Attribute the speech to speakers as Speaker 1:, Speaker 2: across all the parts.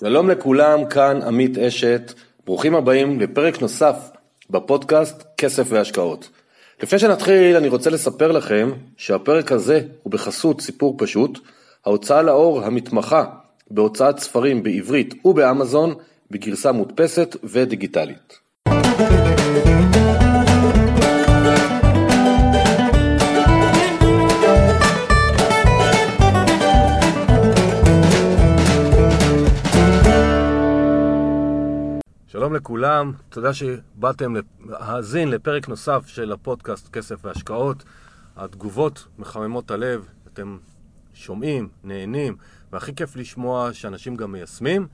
Speaker 1: שלום לכולם, כאן עמית אשת, ברוכים הבאים לפרק נוסף בפודקאסט כסף והשקעות. לפני שנתחיל אני רוצה לספר לכם שהפרק הזה הוא בחסות סיפור פשוט, ההוצאה לאור המתמחה בהוצאת ספרים בעברית ובאמזון בגרסה מודפסת ודיגיטלית. שלום לכולם, תודה שבאתם להאזין לפרק נוסף של הפודקאסט כסף והשקעות. התגובות מחממות הלב, אתם שומעים, נהנים, והכי כיף לשמוע שאנשים גם מיישמים.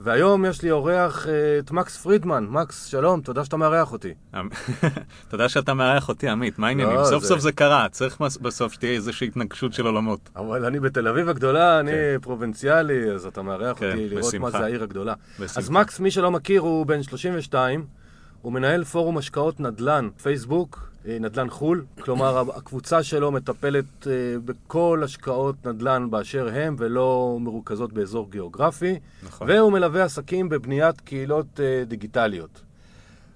Speaker 1: והיום יש לי אורח אה, את מקס פרידמן. מקס, שלום, תודה שאתה מארח אותי.
Speaker 2: תודה שאתה מארח אותי, עמית, מה העניינים?
Speaker 1: לא,
Speaker 2: סוף
Speaker 1: זה-
Speaker 2: סוף זה קרה, צריך מס- בסוף שתהיה איזושהי התנגשות של עולמות.
Speaker 1: אבל אני בתל אביב הגדולה, אני
Speaker 2: כן.
Speaker 1: פרובינציאלי, אז אתה מארח
Speaker 2: כן,
Speaker 1: אותי לראות מה
Speaker 2: בשמחה.
Speaker 1: זה העיר הגדולה.
Speaker 2: בשמחה.
Speaker 1: אז מקס, מי שלא מכיר, הוא בן 32, הוא מנהל פורום השקעות נדל"ן, פייסבוק, נדל"ן חו"ל, כלומר הקבוצה שלו מטפלת אה, בכל השקעות נדל"ן באשר הם ולא מרוכזות באזור גיאוגרפי,
Speaker 2: נכון,
Speaker 1: והוא מלווה עסקים בבניית קהילות אה, דיגיטליות.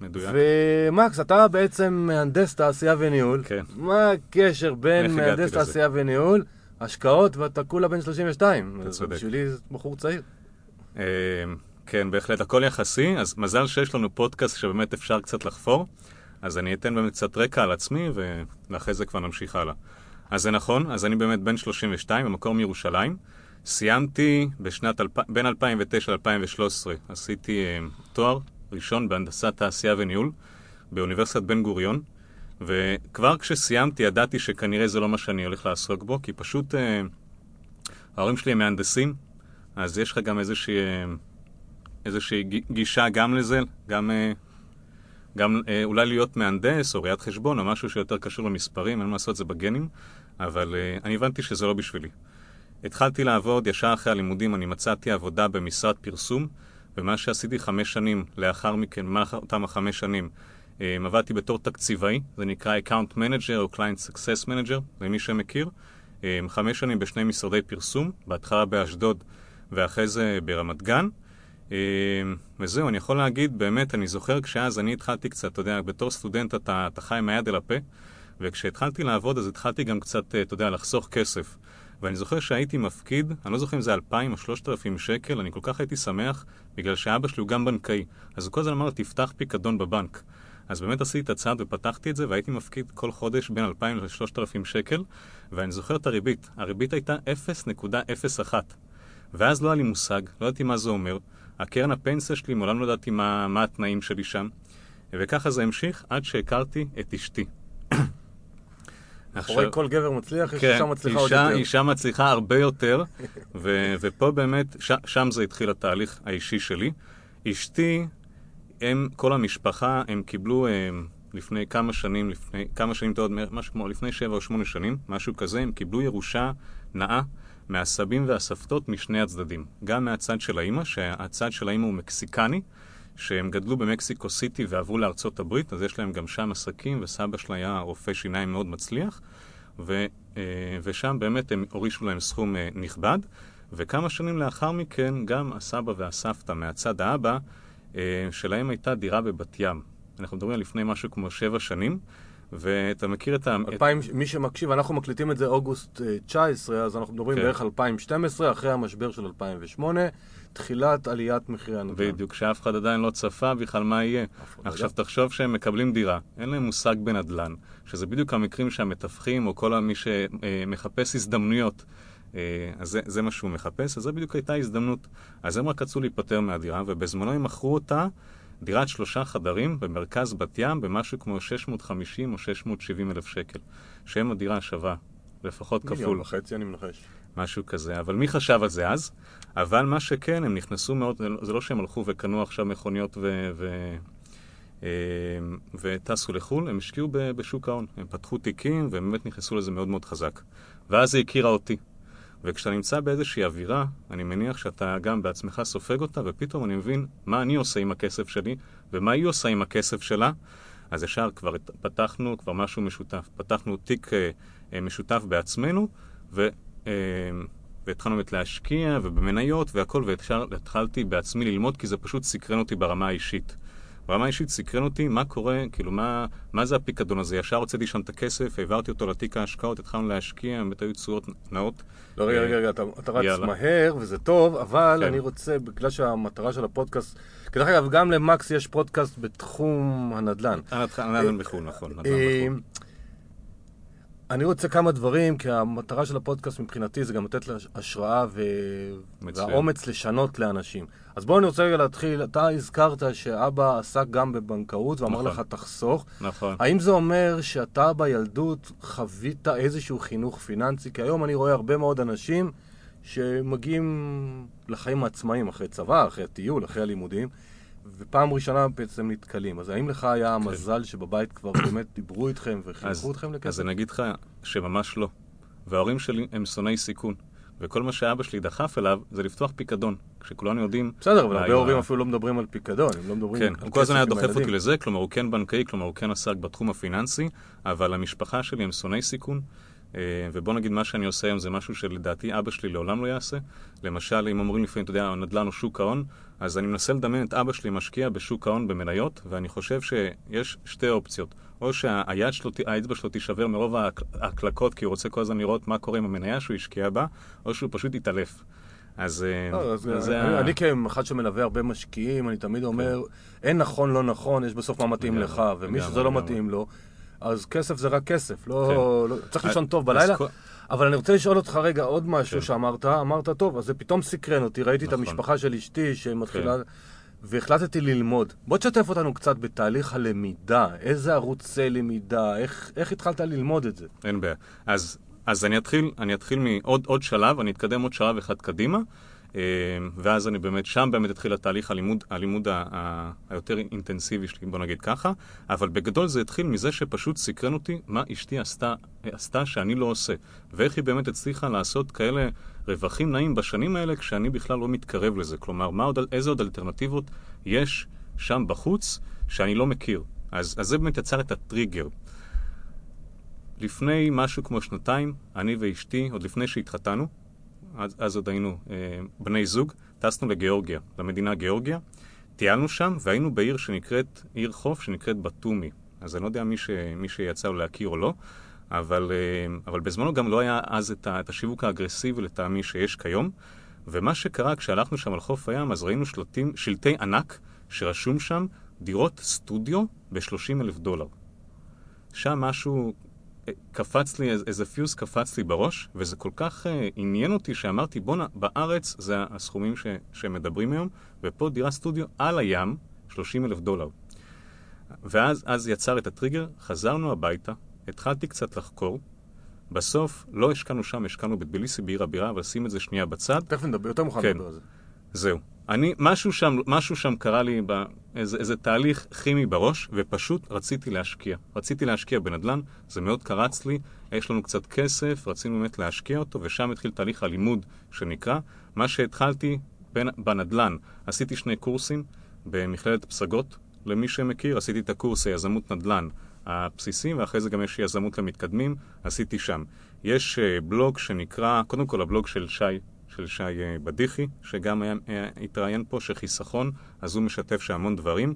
Speaker 2: מדויק.
Speaker 1: ומקס, אתה בעצם מהנדס תעשייה וניהול.
Speaker 2: כן.
Speaker 1: מה הקשר בין מהנדס? תעשייה וניהול, השקעות, ואתה כולה בן 32?
Speaker 2: אתה צודק.
Speaker 1: בשבילי זה בחור צעיר.
Speaker 2: אה, כן, בהחלט, הכל יחסי, אז מזל שיש לנו פודקאסט שבאמת אפשר קצת לחפור, אז אני אתן באמת קצת רקע על עצמי, ואחרי זה כבר נמשיך הלאה. אז זה נכון, אז אני באמת בן 32, במקור מירושלים. סיימתי בשנת. בין 2009 ל-2013, עשיתי אה, תואר ראשון בהנדסת תעשייה וניהול באוניברסיטת בן גוריון, וכבר כשסיימתי ידעתי שכנראה זה לא מה שאני הולך לעסוק בו, כי פשוט אה, ההורים שלי הם מהנדסים, אז יש לך גם איזושהי, אה, איזושהי גישה גם לזה, גם, אה, גם אה, אולי להיות מהנדס או ראיית חשבון או משהו שיותר קשור למספרים, אין מה לעשות זה בגנים, אבל אה, אני הבנתי שזה לא בשבילי. התחלתי לעבוד, ישר אחרי הלימודים אני מצאתי עבודה במשרד פרסום, ומה שעשיתי חמש שנים לאחר מכן, במהלך אותם החמש שנים, אה, עבדתי בתור תקציבאי, זה נקרא Account Manager או Client Success Manager, למי שמכיר. אה, חמש שנים בשני משרדי פרסום, בהתחלה באשדוד ואחרי זה ברמת גן. אה, וזהו, אני יכול להגיד, באמת, אני זוכר כשאז אני התחלתי קצת, אתה יודע, בתור סטודנט אתה, אתה חי עם היד אל הפה, וכשהתחלתי לעבוד אז התחלתי גם קצת, אה, אתה יודע, לחסוך כסף. ואני זוכר שהייתי מפקיד, אני לא זוכר אם זה 2,000 או 3,000 שקל, אני כל כך הייתי שמח, בגלל שאבא שלי הוא גם בנקאי. אז הוא כל הזמן אמר לי, תפתח פיקדון בבנק. אז באמת עשיתי את הצעד ופתחתי את זה, והייתי מפקיד כל חודש בין 2,000 ל-3,000 שקל, ואני זוכר את הריבית. הריבית הייתה 0.01. ואז לא היה לי מושג, לא ידעתי מה זה אומר. הקרן הפנסיה שלי, מעולם לא ידעתי מה, מה התנאים שלי שם. וככה זה המשיך עד שהכרתי את אשתי.
Speaker 1: אחרי כל גבר מצליח, יש
Speaker 2: כן,
Speaker 1: אישה מצליחה עוד
Speaker 2: אישה,
Speaker 1: יותר.
Speaker 2: אישה מצליחה הרבה יותר, ו, ופה באמת, ש, שם זה התחיל התהליך האישי שלי. אשתי, הם, כל המשפחה, הם קיבלו הם, לפני כמה שנים, לפני כמה שנים טובות, משהו כמו לפני שבע או שמונה שנים, משהו כזה, הם קיבלו ירושה נאה מהסבים והסבתות משני הצדדים. גם מהצד של האימא, שהצד של האימא הוא מקסיקני, שהם גדלו במקסיקו סיטי ועברו לארצות הברית, אז יש להם גם שם עסקים, וסבא שלה היה רופא שיניים מאוד מצליח, ו, אה, ושם באמת הם הורישו להם סכום אה, נכבד, וכמה שנים לאחר מכן גם הסבא והסבתא מהצד האבא, אה, שלהם הייתה דירה בבת ים. אנחנו מדברים על לפני משהו כמו שבע שנים, ואתה מכיר את ה... את-
Speaker 1: 2000, מי שמקשיב, אנחנו מקליטים את זה אוגוסט אה, 19, אז אנחנו מדברים
Speaker 2: כן.
Speaker 1: בערך 2012, אחרי המשבר של 2008, תחילת עליית מחירי הנדל"ן.
Speaker 2: בדיוק, שאף אחד עדיין לא צפה בכלל מה יהיה. עכשיו
Speaker 1: יודע.
Speaker 2: תחשוב שהם מקבלים דירה, אין להם מושג בנדל"ן, שזה בדיוק המקרים שהמתווכים או כל מי שמחפש הזדמנויות, אה, אז זה, זה מה שהוא מחפש, אז זו בדיוק הייתה הזדמנות. אז הם רק רצו להיפטר מהדירה, ובזמנו הם מכרו אותה, דירת שלושה חדרים במרכז בת ים, במשהו כמו 650 או 670 אלף שקל, שם הדירה השווה, לפחות
Speaker 1: מיליון
Speaker 2: כפול.
Speaker 1: וחצי, אני מנחש.
Speaker 2: משהו כזה, אבל מי חשב על זה אז? אבל מה שכן, הם נכנסו מאוד, זה לא- לא שהם הלכו וקנו עכשיו מכוניות ו... ו... אה, וטסו לחו"ל, הם השקיעו בשוק ההון. הם פתחו תיקים והם באמת נכנסו לזה מאוד מאוד חזק. ואז היא הכירה אותי. וכשאתה נמצא באיזושהי אווירה, אני מניח שאתה גם בעצמך סופג אותה, ופתאום אני מבין מה אני עושה עם הכסף שלי, ומה היא עושה עם הכסף שלה. אז ישר כבר פתחנו כבר משהו משותף. פתחנו תיק אה, אה, משותף בעצמנו, ו... אה, והתחלנו באמת להשקיע, ובמניות והכל, והתחלתי בעצמי ללמוד, כי זה פשוט סקרן אותי ברמה האישית. ברמה האישית סקרן אותי מה קורה, כאילו מה, מה זה הפיקדון הזה. ישר הוצאתי שם את הכסף, העברתי אותו לתיק ההשקעות, התחלנו להשקיע, באמת היו תשואות נאות.
Speaker 1: לא, רגע, רגע, רגע, אתה, אתה רץ יאללה. מהר, וזה טוב, אבל כן. אני רוצה, בגלל שהמטרה של הפודקאסט, כדרך אגב, גם למקס יש פודקאסט בתחום הנדל"ן.
Speaker 2: הנדל"ן בחו"ל, נכון, נדל"ן אה, בחו"ל.
Speaker 1: אני רוצה כמה דברים, כי המטרה של הפודקאסט מבחינתי זה גם לתת השראה ו... והאומץ לשנות לאנשים. אז בואו אני רוצה רגע להתחיל, אתה הזכרת שאבא עסק גם בבנקאות ואמר נכון. לך תחסוך.
Speaker 2: נכון.
Speaker 1: האם זה אומר שאתה בילדות חווית איזשהו חינוך פיננסי? כי היום אני רואה הרבה מאוד אנשים שמגיעים לחיים העצמאיים אחרי צבא, אחרי הטיול, אחרי הלימודים. ופעם ראשונה בעצם נתקלים. אז האם לך היה כן. מזל שבבית כבר באמת דיברו איתכם וחינכו אתכם לכסף?
Speaker 2: אז אני אגיד לך שממש לא. וההורים שלי הם שונאי סיכון. וכל מה שאבא שלי דחף אליו זה לפתוח פיקדון, כשכולנו יודעים...
Speaker 1: בסדר, אבל הרבה הורים אפילו לא מדברים על פיקדון, הם לא מדברים
Speaker 2: כן, הוא כל הזמן היה דוחף אותי לזה, כלומר הוא כן בנקאי, כלומר הוא כן עסק בתחום הפיננסי, אבל המשפחה שלי הם שונאי סיכון, ובוא נגיד מה שאני עושה היום זה משהו שלדעתי אבא שלי לעולם לא יעשה. למשל, אם אומרים לפעמים, אתה יודע, נדל"ן או שוק ההון, אז אני מנסה לדמיין את אבא שלי משקיע בשוק ההון במניות, ואני חושב שיש שתי אופציות. או שהיד שלו, האצבע שלו תישבר מרוב ההקלקות, כי הוא רוצה כל הזמן לראות מה קורה עם המניה שהוא השקיע בה, או שהוא פשוט יתעלף. אז,
Speaker 1: לא, אז זה... אני, אני כאחד שמלווה הרבה משקיעים, אני תמיד אומר, כן. אין נכון, לא נכון, יש בסוף מה מתאים לך, ומי שזה לא מתאים לו, אז כסף זה רק כסף, לא... כן. לא צריך לישון טוב בלילה. אבל אני רוצה לשאול אותך רגע עוד משהו כן. שאמרת, אמרת, טוב, אז זה פתאום סקרן אותי, ראיתי נכון. את המשפחה של אשתי שמתחילה... כן. והחלטתי ללמוד. בוא תשתף אותנו קצת בתהליך הלמידה, איזה ערוצי למידה, איך, איך התחלת ללמוד את זה?
Speaker 2: אין בעיה. אז, אז אני אתחיל, אני אתחיל מעוד שלב, אני אתקדם עוד שלב אחד קדימה. אה, ואז אני באמת, שם באמת התחיל התהליך הלימוד, הלימוד ה, ה, היותר אינטנסיבי שלי, בוא נגיד ככה, אבל בגדול זה התחיל מזה שפשוט סקרן אותי מה אשתי עשתה, עשתה שאני לא עושה, ואיך היא באמת הצליחה לעשות כאלה רווחים נעים בשנים האלה כשאני בכלל לא מתקרב לזה. כלומר, עוד, איזה עוד אלטרנטיבות יש שם בחוץ שאני לא מכיר. אז, אז זה באמת יצר את הטריגר. לפני משהו כמו שנתיים, אני ואשתי, עוד לפני שהתחתנו, אז, אז עוד היינו אה, בני זוג, טסנו לגיאורגיה, למדינה גיאורגיה, טיילנו שם והיינו בעיר שנקראת, עיר חוף שנקראת בתומי. אז אני לא יודע מי, ש, מי שיצא לו להכיר או לא, אבל, אה, אבל בזמנו גם לא היה אז את, ה, את השיווק האגרסיבי לטעמי שיש כיום. ומה שקרה כשהלכנו שם על חוף הים, אז ראינו שלטים, שלטי ענק שרשום שם דירות סטודיו ב-30 אלף דולר. שם משהו קפץ לי, איזה פיוס קפץ לי בראש, וזה כל כך uh, עניין אותי שאמרתי, בואנה, בארץ זה הסכומים ש, שמדברים היום, ופה דירה סטודיו על הים, 30 אלף דולר. ואז יצר את הטריגר, חזרנו הביתה, התחלתי קצת לחקור, בסוף לא השקענו שם, השקענו בטביליסי בעיר הבירה, אבל שים את זה שנייה בצד.
Speaker 1: תכף נדבר, יותר מוכן כן. לדבר על זה.
Speaker 2: זהו. אני, משהו שם, משהו שם קרה לי, באיזה, איזה תהליך כימי בראש, ופשוט רציתי להשקיע. רציתי להשקיע בנדל"ן, זה מאוד קרץ לי, יש לנו קצת כסף, רצינו באמת להשקיע אותו, ושם התחיל תהליך הלימוד שנקרא. מה שהתחלתי בין, בנדל"ן, עשיתי שני קורסים במכללת פסגות, למי שמכיר, עשיתי את הקורס היזמות נדל"ן הבסיסי, ואחרי זה גם יש יזמות למתקדמים, עשיתי שם. יש uh, בלוג שנקרא, קודם כל הבלוג של שי של שי אה, בדיחי, שגם היה, התראיין פה, שחיסכון, אז הוא משתף שם המון דברים.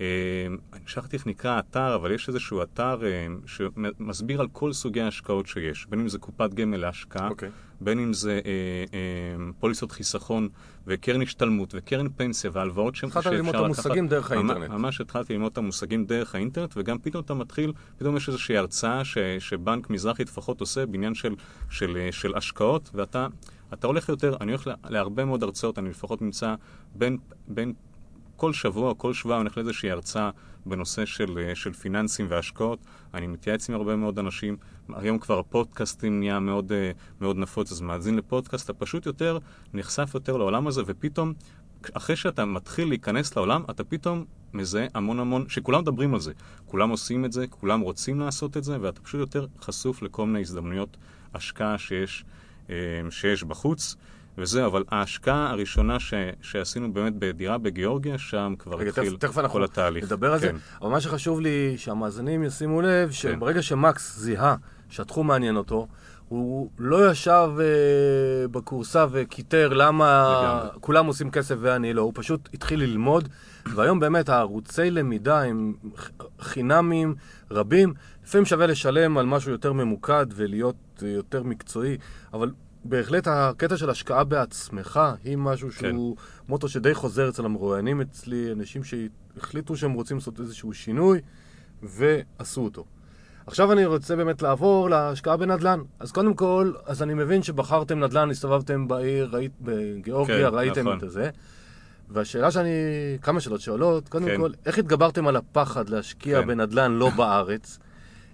Speaker 2: אה, אני שכחתי איך נקרא האתר, אבל יש איזשהו אתר אה, שמסביר על כל סוגי ההשקעות שיש, בין אם זה קופת גמל להשקעה, okay. אוקיי. בין אם זה אה, אה, פוליסות חיסכון וקרן השתלמות וקרן פנסיה והלוואות שאפשר
Speaker 1: לקחת. התחלת ללמוד את המושגים דרך האינטרנט.
Speaker 2: ממש התחלתי ללמוד את המושגים דרך האינטרנט, וגם פתאום אתה מתחיל, פתאום יש איזושהי הרצאה ש, שבנק מזרחי לפחות עושה בעניין של, של, של השקעות, ואתה... אתה הולך יותר, אני הולך להרבה מאוד הרצאות, אני לפחות נמצא בין, בין כל שבוע, כל שבוע אני הולך לאיזושהי הרצאה בנושא של, אה, של פיננסים והשקעות. אני מתייעץ עם הרבה מאוד אנשים. היום כבר הפודקאסטים נהיה מאוד, אה, מאוד נפוץ, אז מאזין לפודקאסט, אתה פשוט יותר נחשף יותר לעולם הזה, ופתאום, אחרי שאתה מתחיל להיכנס לעולם, אתה פתאום מזהה המון המון, שכולם מדברים על זה. כולם עושים את זה, כולם רוצים לעשות את זה, ואתה פשוט יותר חשוף לכל מיני הזדמנויות השקעה שיש. אה, שיש בחוץ. וזהו, אבל ההשקעה הראשונה ש, שעשינו באמת בדירה בגיאורגיה, שם כבר רגע, התחיל תכף, תכף כל התהליך.
Speaker 1: נדבר על כן. זה, אבל מה שחשוב לי שהמאזינים ישימו לב, כן. שברגע כן. שמקס זיהה שהתחום מעניין אותו, הוא לא ישב אה, בכורסה וכיתר למה
Speaker 2: לגמרי.
Speaker 1: כולם עושים כסף ואני לא, הוא פשוט התחיל ללמוד, והיום באמת הערוצי למידה הם חינמים רבים. לפעמים שווה לשלם על משהו יותר ממוקד ולהיות יותר מקצועי, אבל בהחלט הקטע של השקעה בעצמך היא משהו שהוא מוטו שדי חוזר אצל המרואיינים אצלי, אנשים שהחליטו שהם רוצים לעשות איזשהו שינוי ועשו אותו. עכשיו אני רוצה באמת לעבור להשקעה בנדל"ן. אז קודם כל, אז אני מבין שבחרתם נדל"ן, הסתובבתם בעיר, ראית, בגיאורגיה,
Speaker 2: כן,
Speaker 1: ראיתם
Speaker 2: נכון.
Speaker 1: את זה. והשאלה שאני, כמה שאלות שעולות, קודם
Speaker 2: כן.
Speaker 1: כל, איך התגברתם על הפחד להשקיע
Speaker 2: כן.
Speaker 1: בנדל"ן לא בארץ?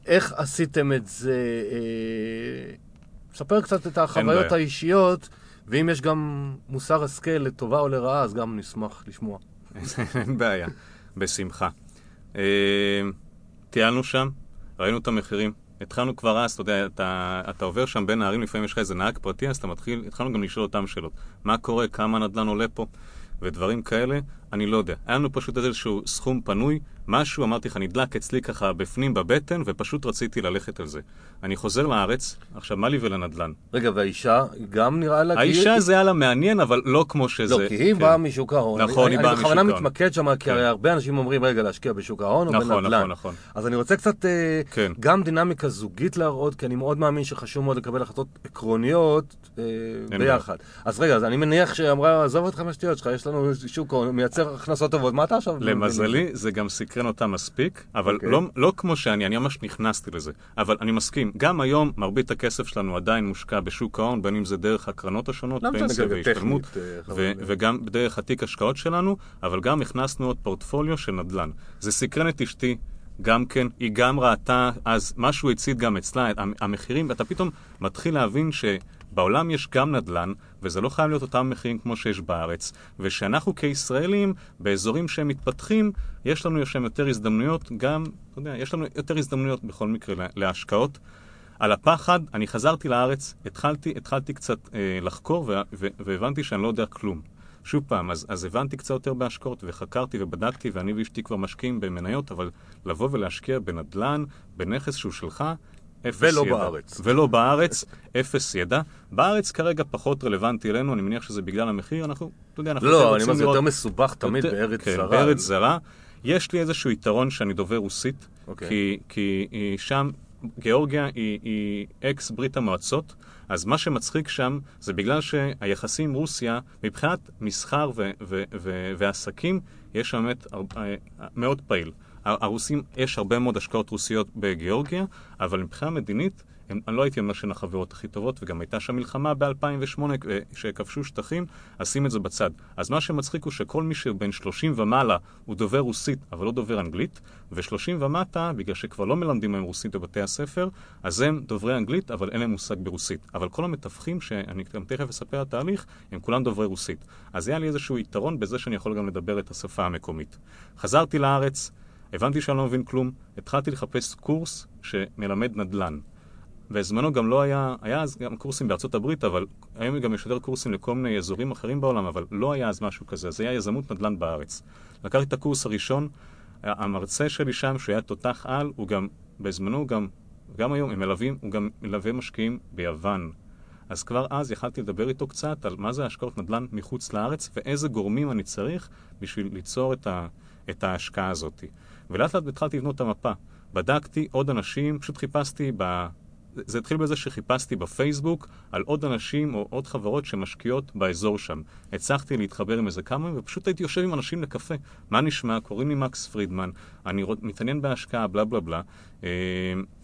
Speaker 1: איך עשיתם את זה? אה, ספר קצת את החוויות. האישיות, ואם יש גם מוסר השכל לטובה או לרעה, אז גם נשמח לשמוע.
Speaker 2: אין בעיה, בשמחה. אה, טיילנו שם, ראינו את המחירים. התחלנו כבר אז, אתה יודע, אתה, אתה עובר שם בין הערים, לפעמים יש לך איזה נהג פרטי, אז אתה מתחיל, התחלנו גם לשאול אותם שאלות. מה קורה, כמה נדל"ן עולה פה, ודברים כאלה, אני לא יודע. היה לנו פשוט איזשהו סכום פנוי, משהו, אמרתי לך, נדלק אצלי ככה בפנים, בבטן, ופשוט רציתי ללכת על זה. אני חוזר לארץ, עכשיו, מה לי ולנדל"ן?
Speaker 1: רגע, והאישה, גם נראה לה... כי-
Speaker 2: האישה זה היה לה מעניין, אבל לא כמו שזה...
Speaker 1: לא, כי היא
Speaker 2: כן.
Speaker 1: באה משוק ההון.
Speaker 2: נכון,
Speaker 1: אני-
Speaker 2: היא באה
Speaker 1: אני בכוונה
Speaker 2: משוק ההון.
Speaker 1: מתמקד שם, כי
Speaker 2: כן.
Speaker 1: הרי הרבה אנשים אומרים, רגע, להשקיע בשוק ההון או
Speaker 2: נכון,
Speaker 1: בנדל"ן.
Speaker 2: נכון, נכון.
Speaker 1: אז אני רוצה קצת אה,
Speaker 2: כן.
Speaker 1: גם דינמיקה זוגית להראות, כי אני מאוד מאמין שחשוב מאוד לקבל החלטות עקרוניות אה, ביחד. אז רגע, אז אני מניח שאמרה, עזוב אותך מהשטויות שלך, יש לנו שוק ההון, מייצר הכנסות טובות, מה אתה עכשיו...
Speaker 2: למזלי, זה גם סקרן אותה מספיק, אבל
Speaker 1: אוקיי.
Speaker 2: לא, לא כמו שאני, אני ממש נכנסתי לזה. אבל אני מסכים, גם היום מרבית הכסף שלנו עדיין מושקע בשוק ההון, בין אם זה דרך הקרנות השונות,
Speaker 1: לא
Speaker 2: פנסיה
Speaker 1: כרגע,
Speaker 2: והשתלמות,
Speaker 1: טכנית, אה,
Speaker 2: ו-
Speaker 1: אבל-
Speaker 2: וגם דרך התיק השקעות שלנו, אבל גם הכנסנו עוד פורטפוליו של נדל"ן. זה סקרן את אשתי. גם כן, היא גם ראתה, אז משהו הצית גם אצלה, המחירים, ואתה פתאום מתחיל להבין שבעולם יש גם נדל"ן, וזה לא חייב להיות אותם מחירים כמו שיש בארץ, ושאנחנו כישראלים, באזורים שהם מתפתחים, יש לנו שם יותר הזדמנויות, גם, אתה יודע, יש לנו יותר הזדמנויות בכל מקרה לה- להשקעות. על הפחד, אני חזרתי לארץ, התחלתי, התחלתי קצת אה, לחקור, ו- ו- והבנתי שאני לא יודע כלום. שוב פעם, אז, אז הבנתי קצת יותר בהשקעות, וחקרתי ובדקתי, ואני ואשתי כבר משקיעים במניות, אבל לבוא ולהשקיע בנדל"ן, בנכס שהוא שלך, אפס
Speaker 1: ולא
Speaker 2: ידע.
Speaker 1: בארץ.
Speaker 2: ולא בארץ, אפס ידע. בארץ כרגע פחות רלוונטי אלינו, אני מניח שזה בגלל המחיר, אנחנו, אתה יודע, אנחנו
Speaker 1: לא, אני
Speaker 2: רוצים
Speaker 1: אומר, זה
Speaker 2: לראות-
Speaker 1: יותר מסובך תמיד
Speaker 2: יותר-
Speaker 1: בארץ
Speaker 2: כן,
Speaker 1: זרה.
Speaker 2: בארץ זרה. יש לי איזשהו יתרון שאני דובר רוסית,
Speaker 1: אוקיי.
Speaker 2: כי, כי היא שם, גיאורגיה היא, היא אקס ברית המועצות, אז מה שמצחיק שם זה בגלל שהיחסים עם רוסיה, מבחינת מסחר ו, ו, ו, ועסקים, יש שם באמת הר- אה, מאוד פעיל. הרוסים, יש הרבה מאוד השקעות רוסיות בגיאורגיה, אבל מבחינה מדינית, הם, אני לא הייתי אומר שהן החברות הכי טובות, וגם הייתה שם מלחמה ב-2008 שכבשו שטחים, אז שים את זה בצד. אז מה שמצחיק הוא שכל מי שבין 30 ומעלה הוא דובר רוסית, אבל לא דובר אנגלית, ו-30 ומטה, בגלל שכבר לא מלמדים מהם רוסית בבתי הספר, אז הם דוברי אנגלית, אבל אין להם מושג ברוסית. אבל כל המתווכים, שאני גם תכף אספר על התהליך, הם כולם דוברי רוסית. אז היה לי איזשהו יתרון בזה שאני יכול גם לדבר את השפה המקומית. חזרתי לארץ, הבנתי שאני לא מבין כלום, התחלתי לחפש קורס שמלמד נדל"ן. בזמנו גם לא היה, היה אז גם קורסים בארצות הברית, אבל היום גם יותר קורסים לכל מיני אזורים אחרים בעולם, אבל לא היה אז משהו כזה, אז היה יזמות נדל"ן בארץ. לקחתי את הקורס הראשון, המרצה שלי שם, שהוא היה תותח על, הוא גם, בזמנו גם, גם היום הם מלווים, הוא גם מלווה משקיעים ביוון. אז כבר אז יכלתי לדבר איתו קצת על מה זה השקעות נדל"ן מחוץ לארץ ואיזה גורמים אני צריך בשביל ליצור את, ה, את ההשקעה הזאת. ולאט לאט התחלתי לבנות את המפה. בדקתי עוד אנשים, פשוט חיפשתי ב... זה התחיל בזה שחיפשתי בפייסבוק על עוד אנשים או עוד חברות שמשקיעות באזור שם. הצלחתי להתחבר עם איזה כמה, ופשוט הייתי יושב עם אנשים לקפה. מה נשמע? קוראים לי מקס פרידמן, אני מתעניין בהשקעה, בלה בלה בלה, אה,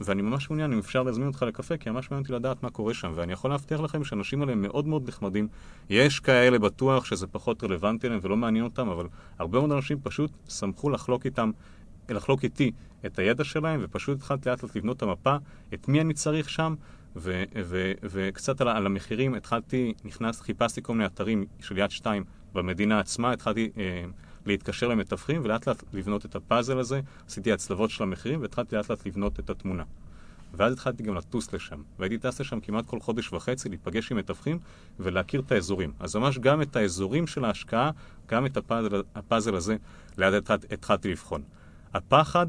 Speaker 2: ואני ממש מעוניין אם אפשר להזמין אותך לקפה, כי ממש מעניין אותי לדעת מה קורה שם. ואני יכול להבטיח לכם שהאנשים האלה הם מאוד מאוד נחמדים. יש כאלה בטוח שזה פחות רלוונטי להם ולא מעניין אותם, אבל הרבה מאוד אנשים פשוט שמחו לחלוק איתם לחלוק איתי את הידע שלהם, ופשוט התחלתי לאט לאט לבנות את המפה, את מי אני צריך שם, ו- ו- וקצת על, על המחירים, התחלתי, נכנס, חיפשתי כל מיני אתרים של יד שתיים במדינה עצמה, התחלתי אה, להתקשר למתווכים, ולאט לאט לבנות את הפאזל הזה, עשיתי הצלבות של המחירים, והתחלתי לאט לאט לבנות את התמונה. ואז התחלתי גם לטוס לשם, והייתי טס לשם כמעט כל חודש וחצי, להיפגש עם מתווכים ולהכיר את האזורים. אז ממש גם את האזורים של ההשקעה, גם את הפאזל, הפאזל הזה, לאט התחלתי לבחון. הפחד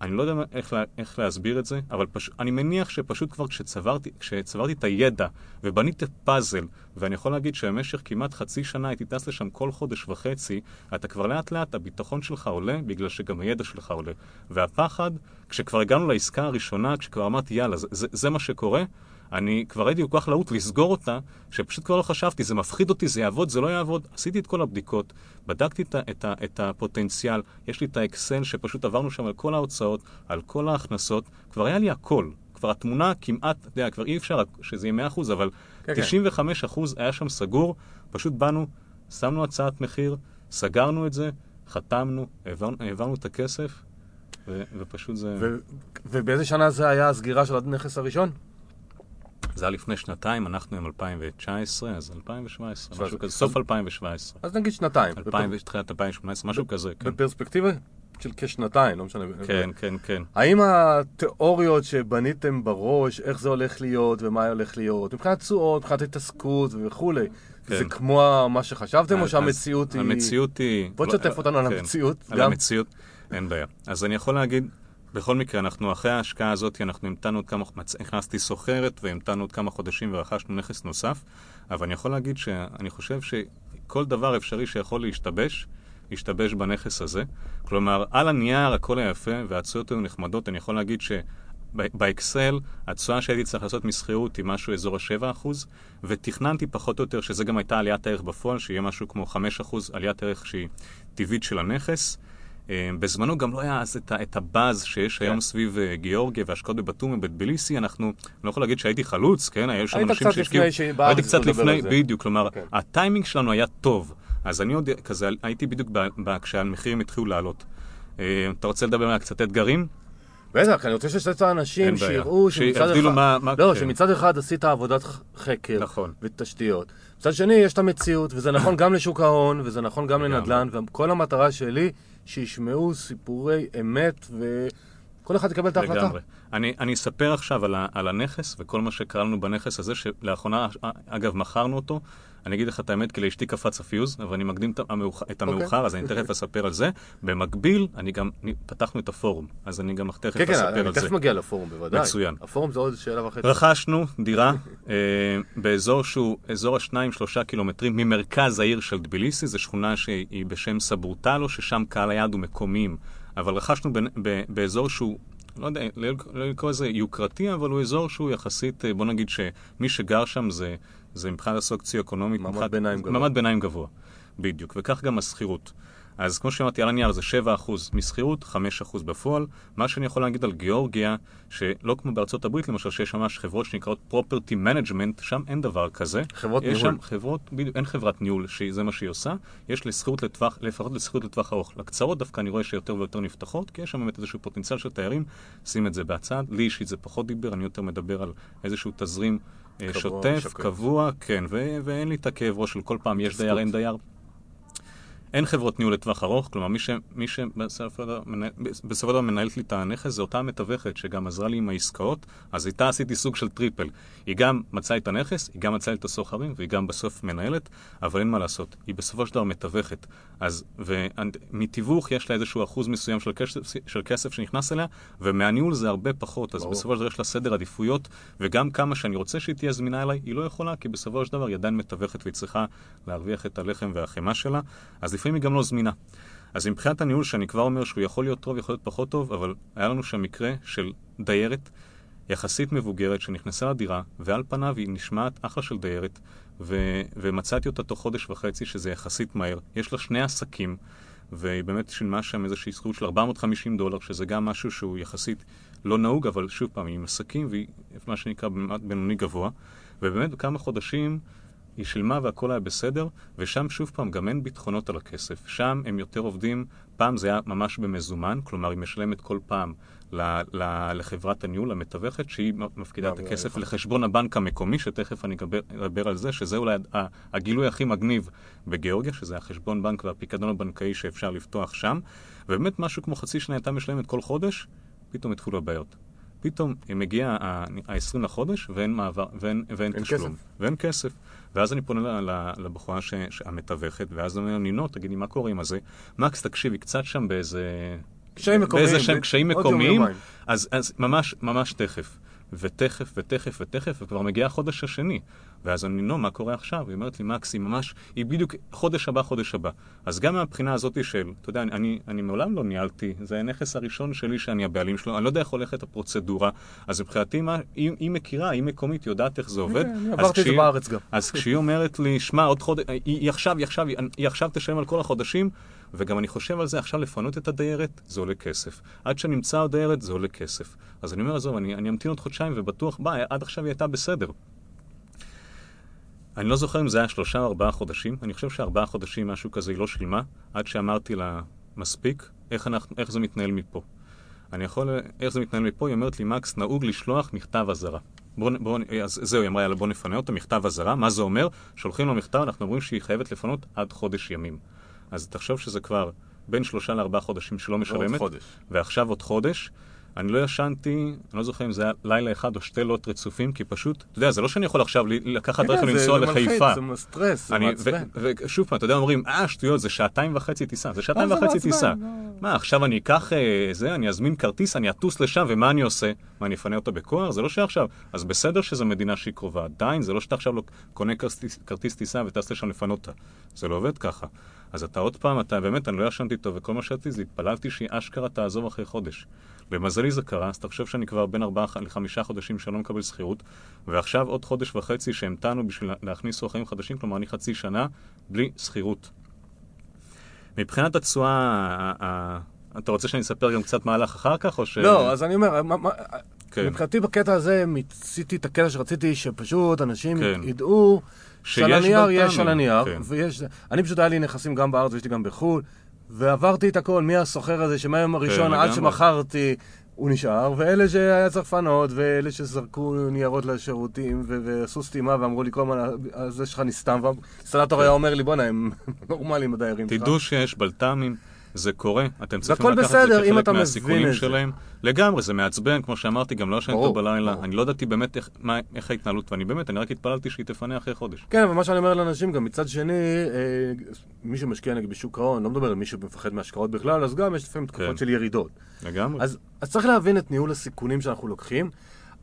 Speaker 2: אני לא יודע איך, לה, איך להסביר את זה, אבל פש... אני מניח שפשוט כבר כשצברתי, כשצברתי את הידע ובניתי פאזל, ואני יכול להגיד שבמשך כמעט חצי שנה הייתי טס לשם כל חודש וחצי, אתה כבר לאט לאט, הביטחון שלך עולה, בגלל שגם הידע שלך עולה. והפחד, כשכבר הגענו לעסקה הראשונה, כשכבר אמרתי, יאללה, זה, זה, זה מה שקורה, אני כבר הייתי כל כך להוט לסגור אותה, שפשוט כבר לא חשבתי, זה מפחיד אותי, זה יעבוד, זה לא יעבוד. עשיתי את כל הבדיקות, בדקתי את, את, את הפוטנציאל, יש לי את האקסל שפשוט עברנו שם על כל ההוצאות, על כל ההכנסות, כבר היה לי הכל. כבר התמונה כמעט, אתה יודע, כבר אי אפשר שזה יהיה 100%, אבל כן, 95% כן. היה שם סגור, פשוט באנו, שמנו הצעת מחיר, סגרנו את זה, חתמנו, העברנו, העברנו את הכסף, ו, ופשוט זה... ו,
Speaker 1: ובאיזה שנה זה היה הסגירה של הנכס הראשון?
Speaker 2: זה היה לפני שנתיים, אנחנו עם 2019, אז 2017, משהו כזה, סוף 2017.
Speaker 1: אז נגיד שנתיים.
Speaker 2: תחילת 2018, משהו כזה,
Speaker 1: כן. בפרספקטיבה של כשנתיים, לא משנה.
Speaker 2: כן, כן, כן.
Speaker 1: האם התיאוריות שבניתם בראש, איך זה הולך להיות ומה הולך להיות, מבחינת תשואות, מבחינת התעסקות וכולי, זה כן. כמו מה שחשבתם, או שהמציאות היא...
Speaker 2: המציאות היא...
Speaker 1: בוא תשתף אותנו על כן. המציאות.
Speaker 2: על המציאות, אין בעיה. אז אני יכול להגיד... בכל מקרה, אנחנו אחרי ההשקעה הזאת, אנחנו המתנו עוד כמה, הכנסתי סוחרת והמתנו עוד כמה חודשים ורכשנו נכס נוסף, אבל אני יכול להגיד שאני חושב שכל דבר אפשרי שיכול להשתבש, ישתבש בנכס הזה. כלומר, על הנייר הכל היפה והתשואות היו נחמדות, אני יכול להגיד ש... באקסל, התשואה שהייתי צריך לעשות משכירות היא משהו אזור ה-7%, ותכננתי פחות או יותר שזה גם הייתה עליית הערך בפועל, שיהיה משהו כמו 5% עליית ערך שהיא טבעית של הנכס. אה, בזמנו גם לא היה אז את, את הבאז שיש כן. היום סביב אה, גיאורגיה והשקעות בבתום ובטביליסי, אנחנו, אני לא יכול להגיד שהייתי חלוץ, כן? היו שם אנשים
Speaker 1: שהשקיעו... הייתי
Speaker 2: קצת לפני, בדיוק, כלומר, כן. הטיימינג שלנו היה טוב. אז אני עוד כזה, הייתי בדיוק כשהמחירים התחילו לעלות. אה, אתה רוצה לדבר על קצת אתגרים?
Speaker 1: בטח, אני רוצה ששת האנשים שיראו שמצד אחד... מה, מה, לא, כן. שמצד אחד עשית עבודת חקר נכון. ותשתיות. מצד שני, יש את המציאות, וזה נכון גם לשוק ההון, וזה נכון גם לנדל"ן, וכל המטרה שלי שישמעו סיפורי אמת וכל אחד יקבל את ההחלטה. לגמרי.
Speaker 2: אני, אני אספר עכשיו על, ה, על הנכס וכל מה שקרה לנו בנכס הזה, שלאחרונה, אגב, מכרנו אותו. אני אגיד לך את האמת, כי לאשתי קפץ הפיוז, אבל אני מקדים את המאוחר, אוקיי. המאוחר okay. אז אני תכף אספר על זה. במקביל, אני גם, אני, פתחנו את הפורום, אז אני גם תכף okay, אספר על זה. כן, כן, אני
Speaker 1: תכף מגיע לפורום, בוודאי.
Speaker 2: מצוין.
Speaker 1: הפורום זה עוד שאלה וחצי.
Speaker 2: רכשנו דירה אה, באזור שהוא אזור השניים, שלושה קילומטרים ממרכז העיר של טביליסי, זו שכונה שהיא בשם סבורטלו, ששם קהל היעד הוא מקומיים. אבל רכשנו ב, ב, באזור שהוא לא יודע, לא, לא לקרוא לזה יוקרתי, אבל הוא אזור שהוא יחסית, אה, בוא נגיד שמי שגר שם זה, זה מבחינת הסוציו-אקונומית,
Speaker 1: מעמד מבחינת, ביניים גבוה.
Speaker 2: מעמד ביניים גבוה, בדיוק, וכך גם השכירות. אז כמו שאמרתי, על הנייר זה 7% משכירות, 5% בפועל. מה שאני יכול להגיד על גיאורגיה, שלא כמו בארצות הברית למשל, שיש ממש חברות שנקראות property management, שם אין דבר כזה.
Speaker 1: חברות
Speaker 2: יש
Speaker 1: ניהול.
Speaker 2: שם חברות, בדיוק, אין חברת ניהול, שזה מה שהיא עושה. יש לשכירות לטווח, לפחות לשכירות לטווח ארוך. לקצרות דווקא אני רואה שיותר ויותר נפתחות, כי יש שם באמת איזשהו פוטנציאל של תיירים, שים את זה בצד. לי אישית זה פחות דיבר, אני יותר מדבר על איזשהו תזרים קבוע, שוטף. קבוע, כן, ו- ואין לי את הכאב ראש של כל פעם יש דייר, אין דייר. אין חברות ניהול לטווח ארוך, כלומר מי, ש, מי שבסופו של דבר מנהלת לי את הנכס זה אותה מתווכת שגם עזרה לי עם העסקאות, אז איתה עשיתי סוג של triple. היא גם מצאה את הנכס, היא גם מצאה את הסוחרים והיא גם בסוף מנהלת, אבל אין מה לעשות, היא בסופו של דבר מתווכת. אז מתיווך יש לה איזשהו אחוז מסוים של כסף, של כסף שנכנס אליה, ומהניהול זה הרבה פחות, אז ברור. בסופו של דבר יש לה סדר עדיפויות, וגם כמה שאני רוצה שהיא תהיה זמינה אליי, היא לא יכולה, כי בסופו של דבר היא עדיין מתווכת והיא צריכה להרוויח את הלחם והחמאה שלה. אז לפעמים היא גם לא זמינה. אז מבחינת הניהול, שאני כבר אומר שהוא יכול להיות טוב, יכול להיות פחות טוב, אבל היה לנו שם מקרה של דיירת יחסית מבוגרת שנכנסה לדירה, ועל פניו היא נשמעת אחלה של דיירת, ו- ומצאתי אותה תוך חודש וחצי, שזה יחסית מהר. יש לה שני עסקים, והיא באמת שילמה שם איזושהי זכות של 450 דולר, שזה גם משהו שהוא יחסית לא נהוג, אבל שוב פעם, היא עם עסקים, והיא מה שנקרא בינוני גבוה. ובאמת בכמה חודשים היא שילמה והכל היה בסדר, ושם שוב פעם גם אין ביטחונות על הכסף. שם הם יותר עובדים, פעם זה היה ממש במזומן, כלומר היא משלמת כל פעם ל- ל- לחברת הניהול, המתווכת, שהיא מפקידה את הכסף לחשבון הבנק המקומי, שתכף אני אדבר על זה, שזה אולי הגילוי הכי מגניב בגיאורגיה, שזה החשבון בנק והפיקדון הבנקאי שאפשר לפתוח שם, ובאמת משהו כמו חצי שנה הייתה משלמת כל חודש, פתאום התחילו הבעיות. פתאום מגיע ה-20 לחודש ואין מעבר, ואין, ואין תשלום. כסף. ואין כסף. ואז אני פונה לבחורה המתווכת, ואז אני אומר, נינו, תגידי, מה קורה עם הזה? מקס, תקשיבי, קצת שם באיזה
Speaker 1: קשיים מקומיים.
Speaker 2: באיזה שהם קשיים מקומיים, אז ממש, ממש תכף. ותכף, ותכף, ותכף, וכבר מגיע החודש השני. ואז אני, נו, מה קורה עכשיו? היא אומרת לי, מקסי, ממש, היא בדיוק חודש הבא, חודש הבא. אז גם מהבחינה הזאת של, אתה יודע, אני, אני מעולם לא ניהלתי, זה הנכס הראשון שלי שאני הבעלים שלו, אני לא יודע איך הולכת הפרוצדורה. אז מבחינתי, מה, היא, היא מכירה, היא מקומית, יודעת איך זה עובד.
Speaker 1: כן, אני
Speaker 2: אז
Speaker 1: עברתי את זה בארץ גם.
Speaker 2: אז כשהיא אומרת לי, שמע, עוד חודש, היא, היא עכשיו, היא עכשיו, היא עכשיו תשלם על כל החודשים, וגם אני חושב על זה, עכשיו לפנות את הדיירת, זה עולה כסף. עד שנמצא עוד דיירת, זה עולה כסף. אז אני אומר, עזוב, אני, אני אמתין עוד חודשיים, ובטוח, בא, עד עכשיו היא הייתה בסדר. אני לא זוכר אם זה היה שלושה או ארבעה חודשים, אני חושב שארבעה חודשים, משהו כזה, היא לא שילמה, עד שאמרתי לה, מספיק, איך, אנחנו, איך זה מתנהל מפה. אני יכול, איך זה מתנהל מפה? היא אומרת לי, מקס, נהוג לשלוח מכתב אזהרה. בוא, בוא, אז זהו, היא אמרה, יאללה, בוא נפנה אותו, מכתב אזהרה. מה זה אומר? שולחים לו מכתב, אנחנו אומרים שהיא חייבת לפנות עד חודש ימים. אז תחשוב שזה כבר בין שלושה לארבעה חודשים שלא משלמת.
Speaker 1: חודש.
Speaker 2: ועכשיו עוד חודש. אני לא ישנתי, אני לא זוכר אם זה היה לילה אחד או שתי לילות רצופים, כי פשוט, אתה יודע, זה לא שאני יכול עכשיו לקחת רכב
Speaker 1: כן, זה-
Speaker 2: לנסוע
Speaker 1: זה
Speaker 2: לחיפה.
Speaker 1: מלחיץ, זה סטרס, זה מעצבן.
Speaker 2: ושוב פעם, אתה יודע, אומרים, אה, שטויות, זה שעתיים וחצי טיסה. זה שעתיים
Speaker 1: זה
Speaker 2: וחצי טיסה.
Speaker 1: לא.
Speaker 2: מה, עכשיו אני אקח אה, זה, אני אזמין כרטיס, אני אטוס לשם, ומה אני עושה? מה, אני אפנה אותו בכוח? זה לא שעכשיו. אז בסדר שזו מדינה שהיא קרובה. עדיין, זה לא שאתה עכשיו לא קונה כרטיס טיסה וטס לשם לפנות אותה. זה לא עובד ככה. אז אתה עוד פעם, אתה באמת, אני לא ישנתי טוב, וכל מה שעשיתי זה התפללתי שהיא אשכרה תעזוב אחרי חודש. למזלי זה קרה, אז תחשוב שאני כבר בין ארבעה לחמישה חודשים שאני לא מקבל שכירות, ועכשיו עוד חודש וחצי שהמתנו בשביל להכניס אורחים חדשים, כלומר אני חצי שנה בלי שכירות. מבחינת התשואה, אתה רוצה שאני אספר גם קצת מה הלך אחר כך, או ש...
Speaker 1: לא, אז אני אומר,
Speaker 2: כן.
Speaker 1: מבחינתי בקטע הזה מיציתי את הקטע שרציתי שפשוט אנשים
Speaker 2: כן.
Speaker 1: ידעו
Speaker 2: שיש
Speaker 1: הנייר
Speaker 2: בלת"מים,
Speaker 1: יש על הנייר,
Speaker 2: כן.
Speaker 1: ויש... אני פשוט היה לי נכסים גם בארץ ויש לי גם בחו"ל, ועברתי את הכל, מהסוחר הזה שמהיום הראשון עד
Speaker 2: כן, לגמרי.
Speaker 1: שמכרתי, הוא נשאר, ואלה שהיה צריך לפנות, ואלה שזרקו ניירות לשירותים, ועשו סתימה ואמרו לי כל הזמן, זה שלך נסתם, והאינסטלטור היה אומר לי, בואנה, הם נורמלים הדיירים שלך.
Speaker 2: תדעו שיש בלת"מים, זה קורה, אתם צריכים לקחת את
Speaker 1: בסדר,
Speaker 2: זה
Speaker 1: אם
Speaker 2: כחלק מהסיכונים
Speaker 1: את זה.
Speaker 2: שלהם. לגמרי, זה מעצבן, כמו שאמרתי, גם לא
Speaker 1: ברור,
Speaker 2: טוב בלילה,
Speaker 1: ברור.
Speaker 2: אני לא ידעתי באמת איך, מה, איך ההתנהלות, ואני באמת, אני רק התפללתי שהיא תפנה אחרי חודש.
Speaker 1: כן, אבל מה שאני אומר לאנשים, גם מצד שני, אה, מי שמשקיע נגיד בשוק ההון, לא מדבר על מי שמפחד מהשקעות בכלל, אז גם יש לפעמים תקופות
Speaker 2: כן.
Speaker 1: של ירידות.
Speaker 2: לגמרי.
Speaker 1: אז, אז צריך להבין את ניהול הסיכונים שאנחנו לוקחים,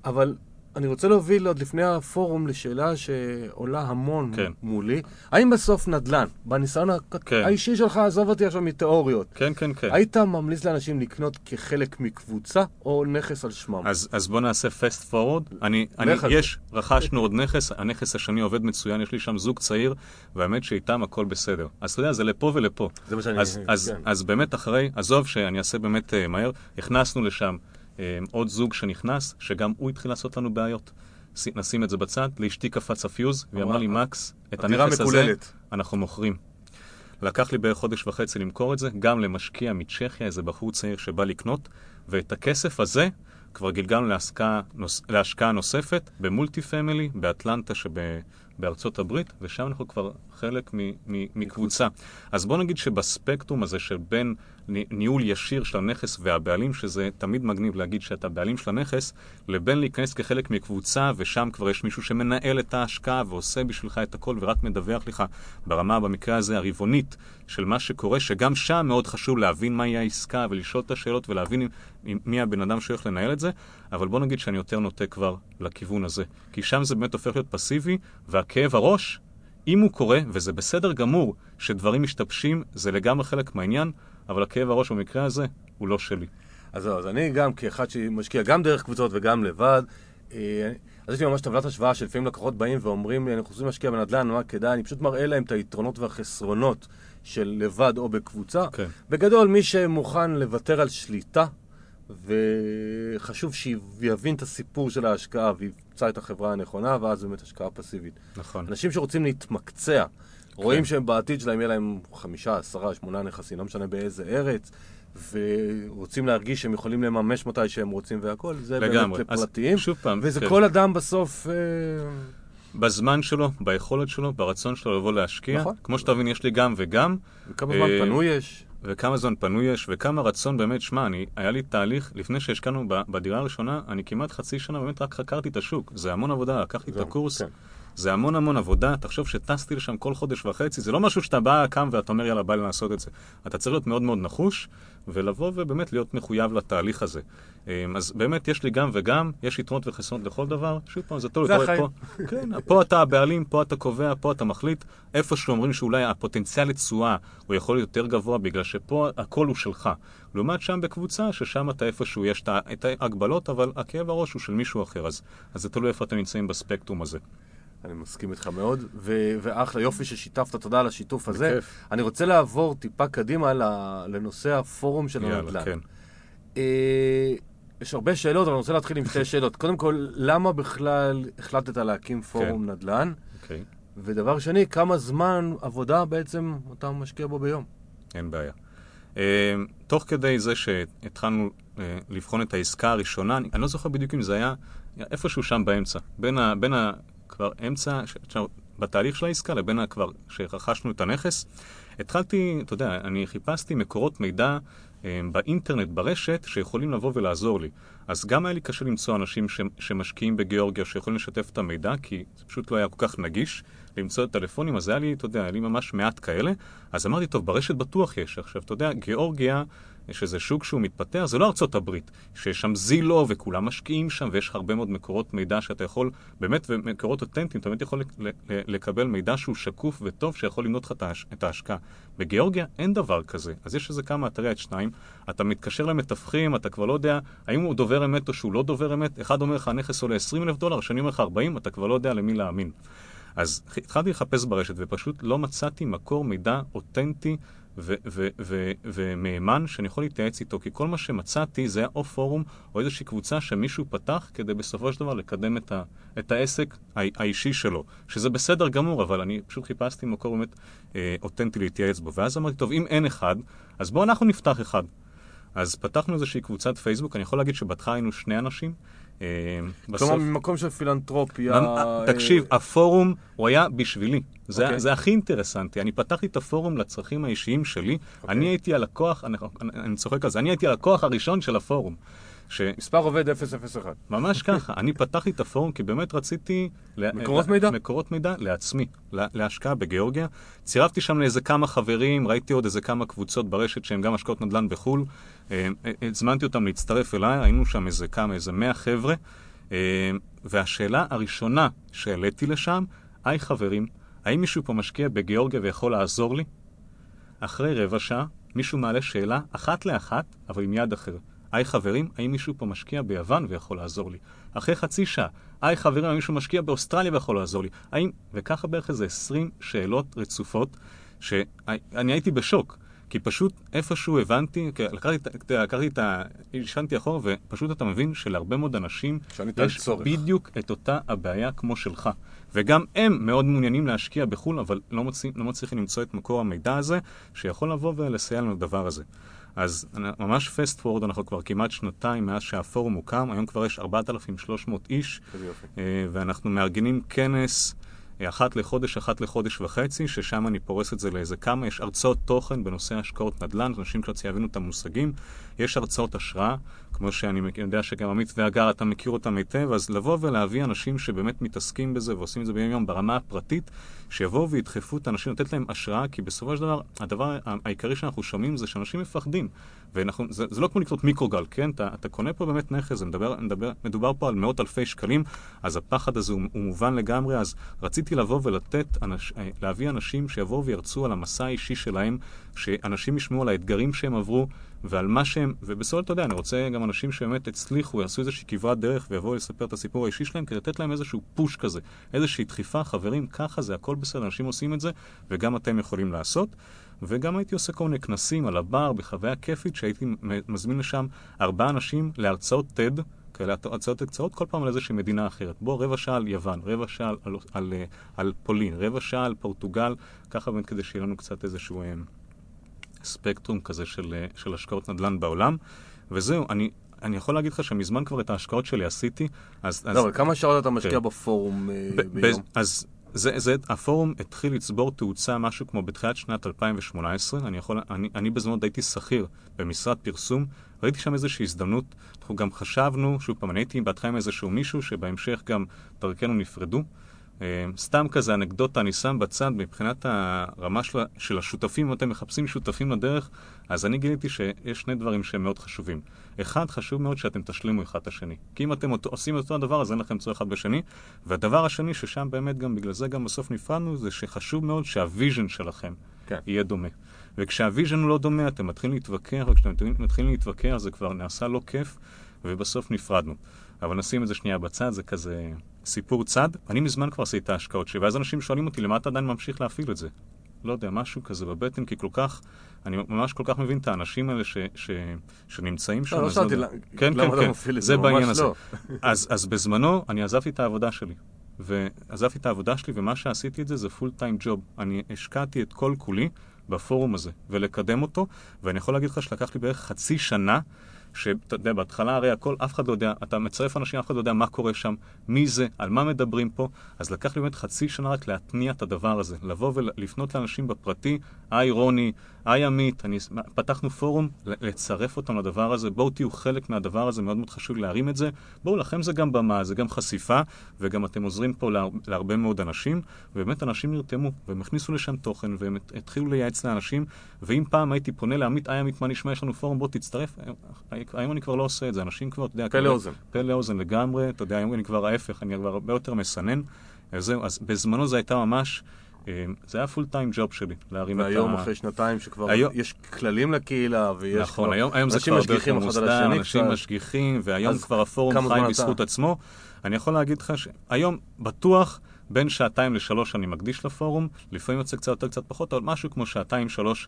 Speaker 1: אבל אני רוצה להוביל עוד לפני הפורום לשאלה שעולה המון
Speaker 2: כן.
Speaker 1: מולי. האם בסוף נדל"ן, בניסיון
Speaker 2: כן.
Speaker 1: האישי שלך, עזוב אותי עכשיו מתיאוריות,
Speaker 2: כן, כן, כן.
Speaker 1: היית ממליץ לאנשים לקנות כחלק מקבוצה או נכס על שמם?
Speaker 2: אז, אז בוא נעשה fast forward. אני, אני. יש, רכשנו עוד נכס, הנכס השני עובד מצוין, יש לי שם זוג צעיר, והאמת שאיתם הכל בסדר. אז אתה יודע, זה לפה ולפה.
Speaker 1: זה מה שאני-
Speaker 2: אז, אז,
Speaker 1: כן.
Speaker 2: אז באמת אחרי, עזוב שאני אעשה באמת uh, מהר, הכנסנו לשם עוד זוג שנכנס, שגם הוא התחיל לעשות לנו בעיות. נשים את זה בצד, לאשתי קפץ הפיוז, והיא אמרה לי, מקס, את הנכס הזה
Speaker 1: מקוללת."
Speaker 2: אנחנו מוכרים. לקח לי בערך חודש וחצי למכור את זה, גם למשקיע מצ'כיה, איזה בחור צעיר שבא לקנות, ואת הכסף הזה כבר גלגלנו להשקעה, נוס, להשקעה נוספת ב multi family, באטלנטה שבארצות הברית, ושם אנחנו כבר חלק מ, מ, מקבוצה. אז בוא נגיד שבספקטרום הזה של בין ני- ניהול ישיר של הנכס והבעלים, שזה תמיד מגניב להגיד שאתה בעלים של הנכס, לבין להיכנס כחלק מקבוצה, ושם כבר יש מישהו שמנהל את ההשקעה ועושה בשבילך את הכל ורק מדווח לך ברמה, במקרה הזה, הרבעונית של מה שקורה, שגם שם מאוד חשוב להבין מהי העסקה ולשאול את השאלות ולהבין עם, עם מי הבן אדם שהולך לנהל את זה, אבל בוא נגיד שאני יותר נוטה כבר לכיוון הזה. כי שם זה באמת הופך להיות פסיבי, והכאב הראש, אם הוא קורה, וזה בסדר גמור שדברים משתבשים, זה לגמרי חלק מהעניין, אבל הכאב הראש במקרה הזה הוא לא שלי.
Speaker 1: אז זהו, אז אני גם כאחד שמשקיע גם דרך קבוצות וגם לבד, אה, אז יש לי ממש טבלת השוואה שלפעמים לקוחות באים ואומרים לי, אנחנו רוצים להשקיע בנדל"ן, מה כדאי? אני פשוט מראה להם את היתרונות והחסרונות של לבד או בקבוצה.
Speaker 2: כן.
Speaker 1: בגדול, מי שמוכן לוותר על שליטה, וחשוב שיבין את הסיפור של ההשקעה וימצא את החברה הנכונה, ואז באמת השקעה פסיבית.
Speaker 2: נכון.
Speaker 1: אנשים שרוצים להתמקצע, רואים שהם בעתיד שלהם יהיה להם חמישה, עשרה, שמונה נכסים, לא משנה באיזה ארץ, ורוצים להרגיש שהם יכולים לממש מתי שהם רוצים והכל, זה
Speaker 2: לגמרי.
Speaker 1: באמת
Speaker 2: אז
Speaker 1: לפרטיים.
Speaker 2: שוב פעם,
Speaker 1: וזה
Speaker 2: כן.
Speaker 1: כל אדם בסוף... אה,
Speaker 2: בזמן שלו, ביכולת שלו, ברצון שלו לבוא להשקיע.
Speaker 1: נכון.
Speaker 2: כמו שאתה מבין, יש לי גם וגם.
Speaker 1: וכמה זמן
Speaker 2: אה,
Speaker 1: פנוי יש.
Speaker 2: וכמה זמן פנוי יש, וכמה רצון באמת, שמע, אני, היה לי תהליך, לפני שהשקענו בדירה הראשונה, אני כמעט חצי שנה באמת רק חקרתי את השוק. זה המון עבודה, לקחתי את הקורס,
Speaker 1: כן.
Speaker 2: זה המון המון עבודה, תחשוב שטסתי לשם כל חודש וחצי, זה לא משהו שאתה בא, קם ואתה אומר, יאללה, בא לי לעשות את זה. אתה צריך להיות מאוד מאוד נחוש, ולבוא ובאמת להיות מחויב לתהליך הזה. אמ, אז באמת, יש לי גם וגם, יש יתרונות וחסרונות לכל דבר. שוב פעם, זה תלוי.
Speaker 1: זה החיים.
Speaker 2: פה, כן, פה אתה הבעלים, פה אתה קובע, פה אתה מחליט. איפה שאומרים שאולי הפוטנציאל לתשואה הוא יכול להיות יותר גבוה, בגלל שפה הכל הוא שלך. לעומת שם בקבוצה, ששם אתה איפשהו יש את ההגבלות, אבל הכאב הראש הוא של מישהו אחר. אז, אז זה תלוי איפה אתם נמצאים בספקטרום הזה.
Speaker 1: אני מסכים איתך מאוד, ו- ואחלה, יופי ששיתפת, תודה על השיתוף הזה.
Speaker 2: בכיף.
Speaker 1: אני רוצה לעבור טיפה קדימה לנושא הפורום של הנדל"ן.
Speaker 2: יאללה, כן.
Speaker 1: אה, יש הרבה שאלות, אבל אני רוצה להתחיל עם שתי שאלות. קודם כל, למה בכלל החלטת להקים פורום נדל"ן?
Speaker 2: אוקיי,
Speaker 1: ודבר שני, כמה זמן עבודה בעצם אתה משקיע בו ביום?
Speaker 2: אין בעיה. אה, תוך כדי זה שהתחלנו אה, לבחון את העסקה הראשונה, אני, אני לא זוכר בדיוק אם זה היה איפשהו שם באמצע. בין ה... בין ה כבר אמצע, ש, בתהליך של העסקה לבין כבר שרכשנו את הנכס, התחלתי, אתה יודע, אני חיפשתי מקורות מידע אה, באינטרנט, ברשת, שיכולים לבוא ולעזור לי. אז גם היה לי קשה למצוא אנשים ש, שמשקיעים בגיאורגיה, שיכולים לשתף את המידע, כי זה פשוט לא היה כל כך נגיש למצוא את הטלפונים, אז היה לי, אתה יודע, היה לי ממש מעט כאלה. אז אמרתי, טוב, ברשת בטוח יש. עכשיו, אתה יודע, גיאורגיה, שזה שוק שהוא מתפתח, זה לא ארצות הברית, שיש שם זילו וכולם משקיעים שם, ויש הרבה מאוד מקורות מידע שאתה יכול, באמת, ומקורות אותנטיים, אתה באמת יכול לקבל מידע שהוא שקוף וטוב, שיכול למנות לך את ההש- את ההשקעה. בגיאורגיה אין דבר כזה, אז יש איזה כמה אתרי עד שניים, אתה מתקשר למתווכים, אתה כבר לא יודע האם הוא דובר אמת או שהוא לא דובר אמת, אחד אומר לך הנכס עולה 20 אלף דולר, השני אומר לך 40, אתה כבר לא יודע למי להאמין. אז התחלתי לחפש ברשת ופשוט לא מצאתי מקור מידע אותנטי ומהימן שאני יכול להתייעץ איתו, כי כל מה שמצאתי זה היה או פורום או איזושהי קבוצה שמישהו פתח כדי בסופו של דבר לקדם את, ה- את העסק האישי שלו, שזה בסדר גמור, אבל אני פשוט חיפשתי מקור באמת אה, אותנטי להתייעץ בו. ואז אמרתי, טוב, אם אין אחד, אז בואו אנחנו נפתח אחד. אז פתחנו איזושהי קבוצת פייסבוק, אני יכול להגיד שבהתחלה היינו שני אנשים. אה, בסוף...
Speaker 1: כלומר, ממקום של פילנטרופיה...
Speaker 2: ממ-
Speaker 1: אה,
Speaker 2: תקשיב, הפורום הוא היה בשבילי. זה,
Speaker 1: אוקיי.
Speaker 2: זה הכי אינטרסנטי. אני פתחתי את הפורום לצרכים האישיים שלי.
Speaker 1: אוקיי.
Speaker 2: אני הייתי הלקוח, אני צוחק על זה, אני הייתי הלקוח הראשון של הפורום. ש...
Speaker 1: מספר עובד 001.
Speaker 2: ממש ככה, אני פתחתי את הפורום כי באמת רציתי...
Speaker 1: מקורות
Speaker 2: ל-
Speaker 1: מידע?
Speaker 2: מקורות מידע לעצמי, לה- להשקעה בגיאורגיה. צירפתי שם לאיזה כמה חברים, ראיתי עוד איזה כמה קבוצות ברשת שהן גם השקעות נדל"ן בחו"ל. אה, אה, הזמנתי אותם להצטרף אליי, היינו שם איזה כמה, איזה מאה חבר'ה. אה, והשאלה הראשונה שהעליתי לשם, היי חברים, האם מישהו פה משקיע בגיאורגיה ויכול לעזור לי? אחרי רבע שעה, מישהו מעלה שאלה אחת לאחת, אבל עם יד אחרת. היי חברים, האם מישהו פה משקיע ביוון ויכול לעזור לי? אחרי חצי שעה, היי חברים, האם מישהו משקיע באוסטרליה ויכול לעזור לי? האם... וככה בערך איזה 20 שאלות רצופות, שאני הייתי בשוק. כי פשוט איפשהו הבנתי, לקחתי, את- ה... ישנתי אחורה, ופשוט אתה מבין שלהרבה מאוד אנשים יש
Speaker 1: צורך.
Speaker 2: בדיוק את אותה הבעיה כמו שלך. וגם הם מאוד מעוניינים להשקיע בחו"ל, אבל לא, מוצאים, לא מצליחים למצוא את מקור המידע הזה, שיכול לבוא ולסייע לנו בדבר הזה. אז ממש פסט פורד, אנחנו כבר כמעט שנתיים מאז שהפורום הוקם, היום כבר יש 4,300 איש. אה, ואנחנו מארגנים כנס אה, אחת לחודש, אחת לחודש וחצי, ששם אני פורס את זה לאיזה כמה, יש הרצאות תוכן בנושא השקעות נדל"ן, אנשים קצת יבינו את המושגים, יש הרצאות השראה, כמו שאני יודע שגם עמית והגר, אתה מכיר אותם היטב, אז לבוא ולהביא אנשים שבאמת מתעסקים בזה ועושים את זה ביום יום ברמה הפרטית, שיבואו וידחפו את האנשים, לתת להם השראה, כי בסופו של דבר, הדבר העיקרי שאנחנו שומעים זה שאנשים מפחדים. ואנחנו, זה, זה לא כמו לקנות מיקרוגל, כן? אתה, אתה קונה פה באמת נכס, מדבר, מדבר, מדובר פה על מאות אלפי שקלים, אז הפחד הזה הוא, הוא מובן לגמרי, אז רציתי לבוא ולתת, אנש, אה, להביא אנשים שיבואו וירצו על המסע האישי שלהם, שאנשים ישמעו על האתגרים שהם עברו ועל מה שהם, ובסוף אתה יודע, אני רוצה גם אנשים שבאמת הצליחו, יעשו איזושהי כברת דרך ויבואו לספר את הסיפור האישי שלהם, כדי לתת להם איזשהו פוש כזה, איזושהי דחיפה, חברים, ככה זה, הכל בסדר, אנשים עושים את זה, וגם אתם יכולים לעשות. וגם הייתי עושה כל מיני כנסים על הבר, בחוויה כיפית, שהייתי מזמין לשם ארבעה אנשים להרצאות TED, כאלה הרצאות קצרות, כל פעם על איזושהי מדינה אחרת. בוא, רבע שעה על יוון, רבע שעה על, על, על, אה, על פולין, רבע שעה על פורטוגל, ככה באמת כדי שיהיה לנו קצת איזשהו אה, ספקטרום כזה של, אה, של השקעות נדל"ן בעולם. וזהו, אני, אני יכול להגיד לך שמזמן כבר את ההשקעות שלי עשיתי, אז... אז
Speaker 1: לא, אבל כמה שעות אתה משקיע
Speaker 2: כן.
Speaker 1: בפורום אה,
Speaker 2: ב-
Speaker 1: ביום?
Speaker 2: אז זה, זה, הפורום התחיל לצבור תאוצה משהו כמו בתחילת שנת 2018. אני, יכול, אני, אני בזמנו הייתי שכיר במשרד פרסום, ראיתי שם איזושהי הזדמנות. אנחנו גם חשבנו, שוב פעם, אני הייתי בהתחלה עם איזשהו מישהו שבהמשך גם דרכנו נפרדו, סתם כזה אנקדוטה, אני שם בצד מבחינת הרמה של, של השותפים, אם אתם מחפשים שותפים לדרך, אז אני גיליתי שיש שני דברים שהם מאוד חשובים. אחד, חשוב מאוד שאתם תשלימו אחד את השני. כי אם אתם עושים אותו הדבר, אז אין לכם צורך אחד בשני. והדבר השני, ששם באמת גם, בגלל זה גם בסוף נפרדנו, זה שחשוב מאוד שה vision שלכם כן. יהיה דומה. וכשה vision הוא לא דומה, אתם מתחילים להתווכח, וכשאתם מתחילים להתווכח זה כבר נעשה לא כיף, ובסוף נפרדנו. אבל נשים את זה שנייה בצד, זה כזה סיפור צד. אני מזמן כבר עשיתי את ההשקעות שלי, ואז אנשים שואלים אותי, למה אתה עדיין ממשיך להפעיל את זה? לא יודע, משהו כזה בבטן, כי כל כך, אני ממש כל כך מבין את האנשים האלה ש, ש, שנמצאים שם.
Speaker 1: לא, לא שאלתי,
Speaker 2: לא כן, כן, כן, כן, זה בעניין הזה. לא. אז, אז בזמנו, אני עזבתי את העבודה שלי. ועזבתי את העבודה שלי, ומה שעשיתי את זה זה פול טיים ג'וב. אני השקעתי את כל כולי בפורום הזה, ולקדם אותו, ואני יכול להגיד לך שלקח לי בערך חצי שנה שאתה יודע, בהתחלה הרי הכל, אף אחד לא יודע, אתה מצרף אנשים, אף אחד לא יודע מה קורה שם, מי זה, על מה מדברים פה, אז לקח לי באמת חצי שנה רק להתניע את הדבר הזה, לבוא ולפנות לאנשים בפרטי, היי רוני, היי עמית, אני, פתחנו פורום, לצרף אותם לדבר הזה, בואו תהיו חלק מהדבר הזה, מאוד מאוד חשוב להרים את זה, בואו, לכם זה גם במה, זה גם חשיפה, וגם אתם עוזרים פה להר, להרבה מאוד אנשים, ובאמת אנשים נרתמו, והם הכניסו לשם תוכן, והם התחילו לייעץ לאנשים, ואם פעם הייתי פונה לעמית, היי עמית, מה נשמע, יש לנו פורום, בוא תצטרף, היום אני כבר לא עושה את זה, אנשים כבר, אתה יודע...
Speaker 1: פה לאוזן.
Speaker 2: פה לאוזן לגמרי, אתה יודע, היום אני כבר ההפך, אני כבר הרבה יותר מסנן. אז זהו, אז בזמנו זה הייתה ממש... אה, זה היה פול טיים ג'וב שלי, להרים את ה...
Speaker 1: והיום אחרי שנתיים שכבר היום... יש כללים לקהילה ויש
Speaker 2: נכון, היום, היום זה כבר הרבה יותר מוסדר, אנשים משגיחים, והיום כבר הפורום חי בזכות עצמו. אני יכול להגיד לך שהיום בטוח בין שעתיים לשלוש אני מקדיש לפורום, לפעמים יוצא קצת יותר קצת פחות, אבל משהו כמו שעתיים שלוש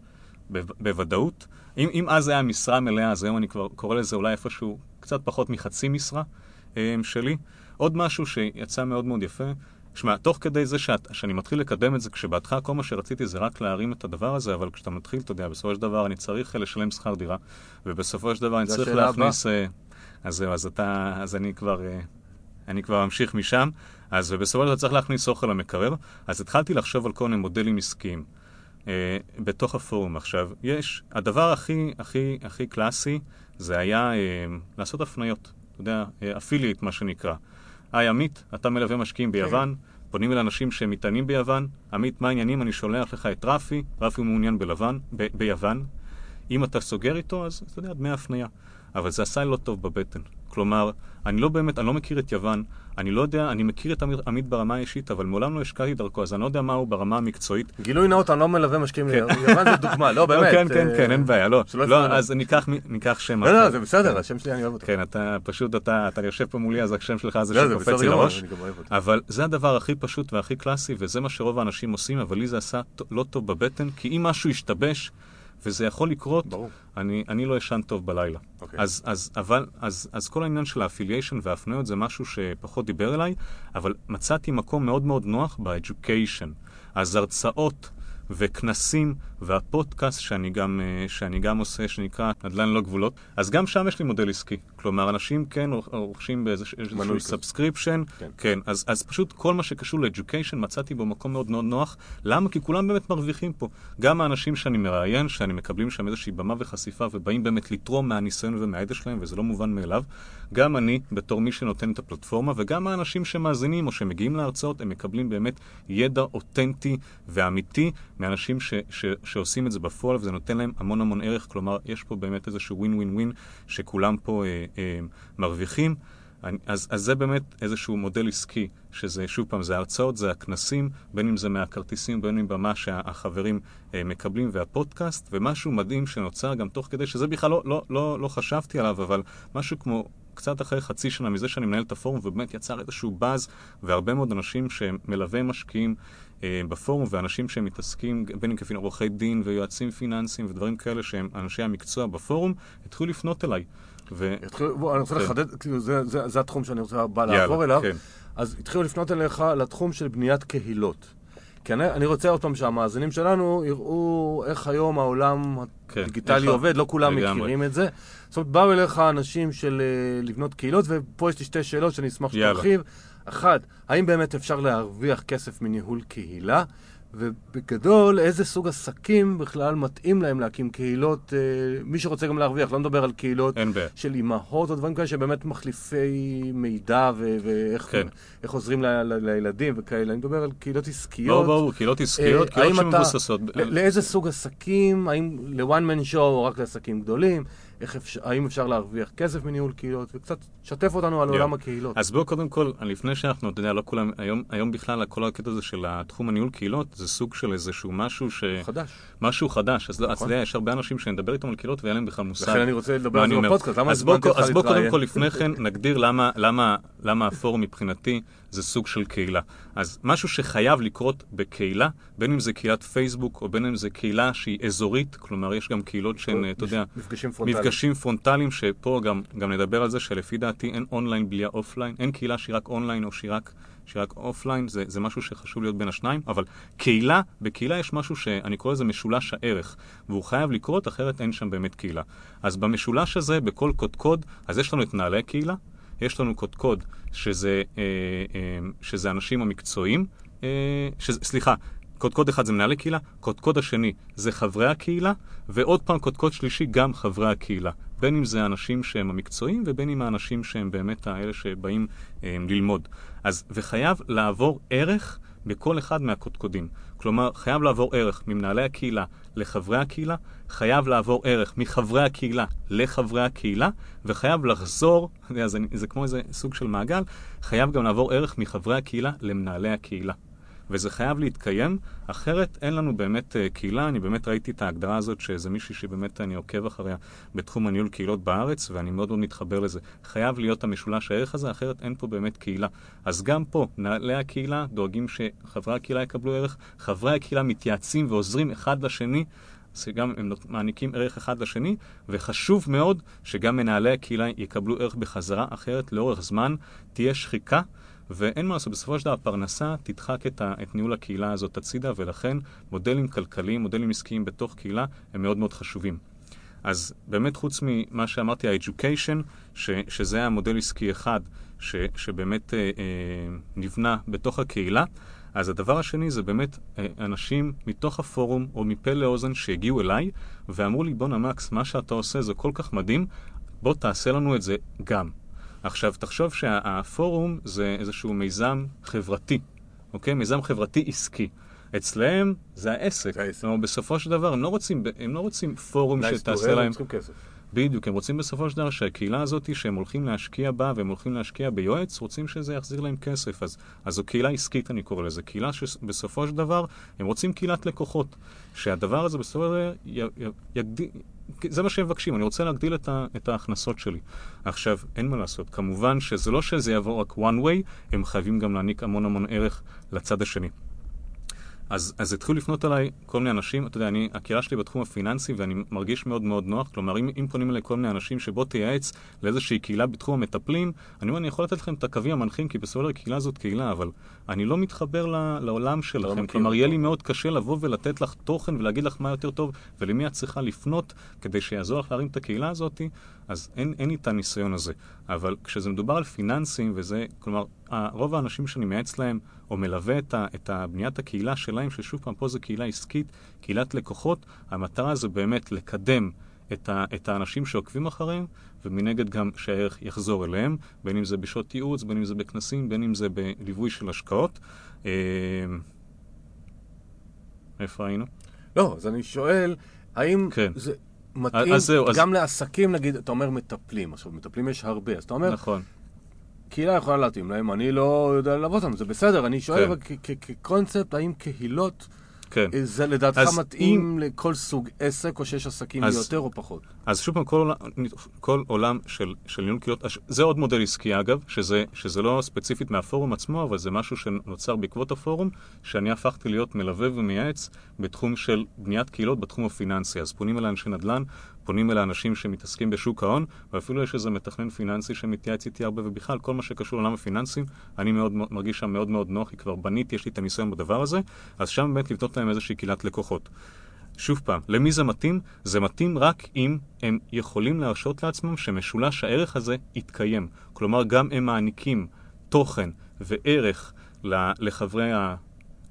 Speaker 2: בוודאות. אם, אם אז היה משרה מלאה, אז היום אני כבר קורא לזה אולי איפשהו קצת פחות מחצי משרה אה, שלי. עוד משהו שיצא מאוד מאוד יפה, שמע, תוך כדי זה שאת, שאני מתחיל לקדם את זה, כשבהתחלה כל מה שרציתי זה רק להרים את הדבר הזה, אבל כשאתה מתחיל, אתה יודע, בסופו של דבר אני צריך אה, לשלם שכר דירה, ובסופו של דבר אני צריך להכניס... Uh, אז זהו, אז אתה, אז אני כבר, uh, אני כבר אמשיך משם, אז ובסופו של דבר צריך להכניס אוכל למקרר, אז התחלתי לחשוב על כל מיני מודלים עסקיים. אה, בתוך הפורום. עכשיו, יש, הדבר הכי, הכי, הכי קלאסי זה היה אה, לעשות הפניות, אתה יודע, אפילייט מה שנקרא. היי עמית, אתה מלווה משקיעים כן. ביוון, okay. פונים אל אנשים שמתעניינים ביוון, עמית, מה העניינים? אני שולח לך את רפי, רפי מעוניין בלבן, ב- ביוון. אם אתה סוגר איתו, אז אתה יודע, דמי הפניה. אבל זה עשה לי לא טוב בבטן. כלומר, אני לא באמת, אני לא מכיר את יוון, אני לא יודע, אני מכיר את עמית ברמה האישית, אבל מעולם לא השקעתי דרכו, אז אני לא יודע מה הוא ברמה המקצועית.
Speaker 1: גילוי נאות, אני לא מלווה משקיעים כן. ליוון זה דוגמה, לא, באמת.
Speaker 2: כן, כן, כן, אין בעיה, לא. לא, אז ניקח שם.
Speaker 1: לא, לא, זה בסדר, השם שלי, אני אוהב אותו.
Speaker 2: כן, אתה פשוט, אתה יושב פה מולי, אז השם שלך זה שקופץ לי לראש. אבל זה הדבר הכי פשוט והכי קלאסי, וזה מה שרוב האנשים עושים, אבל לי זה עשה לא טוב בבטן, כי אם משהו ישתבש, וזה יכול לקרות, ברור. אני, אני לא אשן טוב בלילה. Okay. אוקיי. אז, אז, אבל, אז, אז כל העניין של האפיליישן וההפניות זה משהו שפחות דיבר אליי, אבל מצאתי מקום מאוד מאוד נוח ב-education. אז הרצאות וכנסים והפודקאסט שאני גם, אה, שאני גם עושה, שנקרא נדל"ן ללא גבולות, אז גם שם יש לי מודל עסקי. כלומר, אנשים כן רוכשים באיזשהו subscription, כן, כן אז, אז פשוט כל מה שקשור ל education מצאתי בו מקום מאוד מאוד נוח. למה? כי כולם באמת מרוויחים פה. גם האנשים שאני מראיין, שאני מקבלים שם איזושהי במה וחשיפה ובאים באמת לתרום מהניסיון ומהידע שלהם, וזה לא מובן מאליו. גם אני, בתור מי שנותן את הפלטפורמה, וגם האנשים שמאזינים או שמגיעים להרצאות, הם מקבלים באמת ידע אותנטי ואמיתי מאנשים ש, ש, שעושים את זה בפועל, וזה נותן להם המון המון ערך. כלומר, יש פה באמת איזשהו ווין ווין ווין, שכולם פה אה, אה, מרוויחים. אז, אז זה באמת איזשהו מודל עסקי, שזה, שוב פעם, זה הרצאות, זה הכנסים, בין אם זה מהכרטיסים, בין אם במה שהחברים אה, מקבלים, והפודקאסט, ומשהו מדהים שנוצר גם תוך כדי, שזה בכלל לא, לא, לא, לא חשבתי עליו, אבל משהו כמו קצת אחרי חצי שנה מזה שאני מנהל את הפורום, ובאמת יצר איזשהו באז, והרבה מאוד אנשים שמלווה משקיעים אה, בפורום, ואנשים שמתעסקים, בין אם כפי עורכי דין ויועצים פיננסיים ודברים כאלה שהם אנשי המקצוע בפורום, התחילו לפנות אליי.
Speaker 1: ו... התחילו, בוא, אני רוצה כן. לחדד, כאילו, זה, זה, זה התחום שאני רוצה בא לעבור אליו. כן. אז התחילו לפנות אליך לתחום של בניית קהילות. כי אני, אני רוצה עוד פעם שהמאזינים שלנו יראו איך היום העולם כן, הדיגיטלי עובד, לא כולם לגמרי. מכירים את זה. זאת אומרת, באו אליך אנשים של uh, לבנות קהילות, ופה יש לי שתי שאלות שאני אשמח שתרחיב. אחת, האם באמת אפשר להרוויח כסף מניהול קהילה? ובגדול, איזה סוג עסקים בכלל מתאים להם להקים קהילות, אה, מי שרוצה גם להרוויח, לא מדבר על קהילות. של אימהות או דברים כאלה שבאמת מחליפי מידע ו- ואיך
Speaker 2: כן.
Speaker 1: איך עוזרים ל- ל- לילדים וכאלה, אני מדבר על קהילות עסקיות.
Speaker 2: ברור, ברור, קהילות עסקיות,
Speaker 1: אה,
Speaker 2: קהילות
Speaker 1: האם אתה-
Speaker 2: שמבוססות.
Speaker 1: ל- לאיזה סוג עסקים, האם ל-one man show או רק לעסקים גדולים, אפשר, האם אפשר להרוויח כסף מניהול קהילות, וקצת שתף אותנו על
Speaker 2: Yeah.
Speaker 1: עולם הקהילות.
Speaker 2: אז בואו קודם כל, לפני שאנחנו, אתה יודע, לא כולם, היום, היום בכלל כל הקטע הזה של התחום הניהול קהילות, זה סוג של איזשהו משהו ש...
Speaker 1: חדש.
Speaker 2: משהו חדש. אז לא, אתה
Speaker 1: נכון.
Speaker 2: יודע, יש הרבה אנשים שנדבר איתם על קהילות ואין להם בכלל מושג.
Speaker 1: לכן אני רוצה לדבר על זה. בפודקאסט, למה הזמנתי אותך
Speaker 2: אז בוא קודם
Speaker 1: להתראיין?
Speaker 2: כל לפני כן נגדיר למה, הפורום מבחינתי זה סוג של קהילה. אז משהו שחייב לקרות בקהילה, בין אם זה קהילת פייסבוק או בין אם זה קהילה שהיא אזורית, כלומר יש גם קהילות שהן, אתה יודע,
Speaker 1: מפגשים פרונטליים.
Speaker 2: מפגשים פרונטליים, שפה גם, גם נדבר על זה שלפי דעתי אין אונליין בלי ה offline, אין קהילה שהיא רק אונליין או שהיא רק, שהיא רק offline, זה, זה משהו שחשוב להיות בין השניים, אבל קהילה, בקהילה יש משהו שאני קורא לזה משולש הערך, והוא חייב לקרות, אחרת אין שם באמת קהילה. אז במשולש הזה, בכל קודקוד, אז יש לנו את מנהלי הקהילה, יש לנו קודקוד שזה, אה, אה, שזה האנשים המקצועיים, אה, שזה, סליחה, קודקוד אחד זה מנהלי קהילה, קודקוד השני זה חברי הקהילה, ועוד פעם קודקוד שלישי גם חברי הקהילה. בין אם זה האנשים שהם המקצועיים ובין אם האנשים שהם באמת האלה שבאים אה, ללמוד. אז, וחייב לעבור ערך בכל אחד מהקודקודים. כלומר, חייב לעבור ערך ממנהלי הקהילה לחברי הקהילה, חייב לעבור ערך מחברי הקהילה לחברי הקהילה, וחייב לחזור, זה, זה כמו איזה סוג של מעגל, חייב גם לעבור ערך מחברי הקהילה למנהלי הקהילה. וזה חייב להתקיים, אחרת אין לנו באמת uh, קהילה. אני באמת ראיתי את ההגדרה הזאת, שזה מישהי שבאמת אני עוקב אחריה בתחום הניהול קהילות בארץ, ואני מאוד מאוד מתחבר לזה. חייב להיות המשולש הערך הזה, אחרת אין פה באמת קהילה. אז גם פה, מנהלי הקהילה דואגים שחברי הקהילה יקבלו ערך, חברי הקהילה מתייעצים ועוזרים אחד לשני. שגם הם נות- מעניקים ערך אחד לשני, וחשוב מאוד שגם מנהלי הקהילה יקבלו ערך בחזרה, אחרת לאורך זמן תהיה שחיקה, ואין מה לעשות, בסופו של דבר הפרנסה תדחק את, ה, את ניהול הקהילה הזאת הצידה, ולכן מודלים כלכליים, מודלים עסקיים בתוך קהילה הם מאוד מאוד חשובים. אז באמת חוץ ממה שאמרתי, ה-education, ש, שזה היה מודל עסקי אחד ש, שבאמת אה, אה, נבנה בתוך הקהילה, אז הדבר השני זה באמת אה, אנשים מתוך הפורום או מפה לאוזן שהגיעו אליי ואמרו לי, בואנה מקס, מה שאתה עושה זה כל כך מדהים, בוא תעשה לנו את זה גם. עכשיו, תחשוב שהפורום זה איזשהו מיזם חברתי, אוקיי? מיזם חברתי עסקי. אצלהם זה העסק.
Speaker 1: זה העסק.
Speaker 2: כלומר, בסופו של דבר הם לא רוצים, הם לא רוצים פורום שתעשה להם...
Speaker 1: הם צריכים כסף.
Speaker 2: בדיוק, הם רוצים בסופו של דבר שהקהילה הזאת שהם הולכים להשקיע בה והם הולכים להשקיע ביועץ, רוצים שזה יחזיר להם כסף. אז, אז זו קהילה עסקית אני קורא לזה. קהילה שבסופו של דבר הם רוצים קהילת לקוחות. שהדבר הזה בסופו של דבר יגדיל... זה מה שהם מבקשים, אני רוצה להגדיל את, ה, את ההכנסות שלי. עכשיו, אין מה לעשות. כמובן שזה לא שזה יעבור רק one way, הם חייבים גם להעניק המון המון ערך לצד השני. אז, אז התחילו לפנות אליי כל מיני אנשים, אתה יודע, אני, הקהילה שלי בתחום הפיננסי ואני מרגיש מאוד מאוד נוח, כלומר, אם, אם פונים אליי כל מיני אנשים שבוא תייעץ לאיזושהי קהילה בתחום המטפלים, אני אומר, אני יכול לתת לכם את הקווים המנחים, כי בסופו של דבר קהילה זאת קהילה, אבל אני לא מתחבר ל, לעולם שלכם,
Speaker 1: מכיר
Speaker 2: כלומר. יהיה לי מאוד קשה לבוא ולתת לך תוכן ולהגיד לך מה יותר טוב ולמי את צריכה לפנות כדי שיעזור לך להרים את הקהילה הזאת, אז אין, אין לי את הניסיון הזה. אבל כשזה מדובר על פיננסים וזה, כלומר, רוב האנשים שאני מייעץ להם, או מלווה את, ה, את הבניית הקהילה שלהם, ששוב פעם, פה זו קהילה עסקית, קהילת לקוחות, המטרה זה באמת לקדם את, ה, את האנשים שעוקבים אחריהם, ומנגד גם שהערך יחזור אליהם, בין אם זה בשעות ייעוץ, בין אם זה בכנסים, בין אם זה בליווי של השקעות. אה, איפה היינו?
Speaker 1: לא, אז אני שואל, האם
Speaker 2: כן.
Speaker 1: זה מתאים
Speaker 2: אז זהו, אז-
Speaker 1: גם לעסקים, נגיד, אתה אומר מטפלים, עכשיו מטפלים יש הרבה, אז אתה אומר,
Speaker 2: נכון.
Speaker 1: קהילה יכולה להתאים להם, אני לא יודע ללוות אותם, זה בסדר, אני שואל,
Speaker 2: כן.
Speaker 1: כקונספט, האם קהילות,
Speaker 2: כן.
Speaker 1: אה, זה לדעתך
Speaker 2: אז
Speaker 1: מתאים לכל סוג עסק, או שיש עסקים
Speaker 2: אז-
Speaker 1: יותר או פחות?
Speaker 2: אז שוב פעם, כל עולם, כל עולם של, של ניהול קהילות, זה עוד מודל עסקי אגב, שזה, שזה לא ספציפית מהפורום עצמו, אבל זה משהו שנוצר בעקבות הפורום, שאני הפכתי להיות מלווה ומייעץ בתחום של בניית קהילות בתחום הפיננסי. אז פונים אל אנשי נדל"ן, פונים אל האנשים שמתעסקים בשוק ההון, ואפילו יש איזה מתכנן פיננסי שמתייעץ איתי הרבה, ובכלל, כל מה שקשור לעולם הפיננסים, אני מאוד, מרגיש שם מאוד מאוד נוח, כי כבר בניתי, יש לי את הניסיון בדבר הזה, אז שם באמת לבנות להם איזושהי קהילת לקוחות. שוב פעם, למי זה מתאים? זה מתאים רק אם הם יכולים להרשות לעצמם שמשולש הערך הזה יתקיים. כלומר, גם הם מעניקים תוכן וערך לחברי, ה-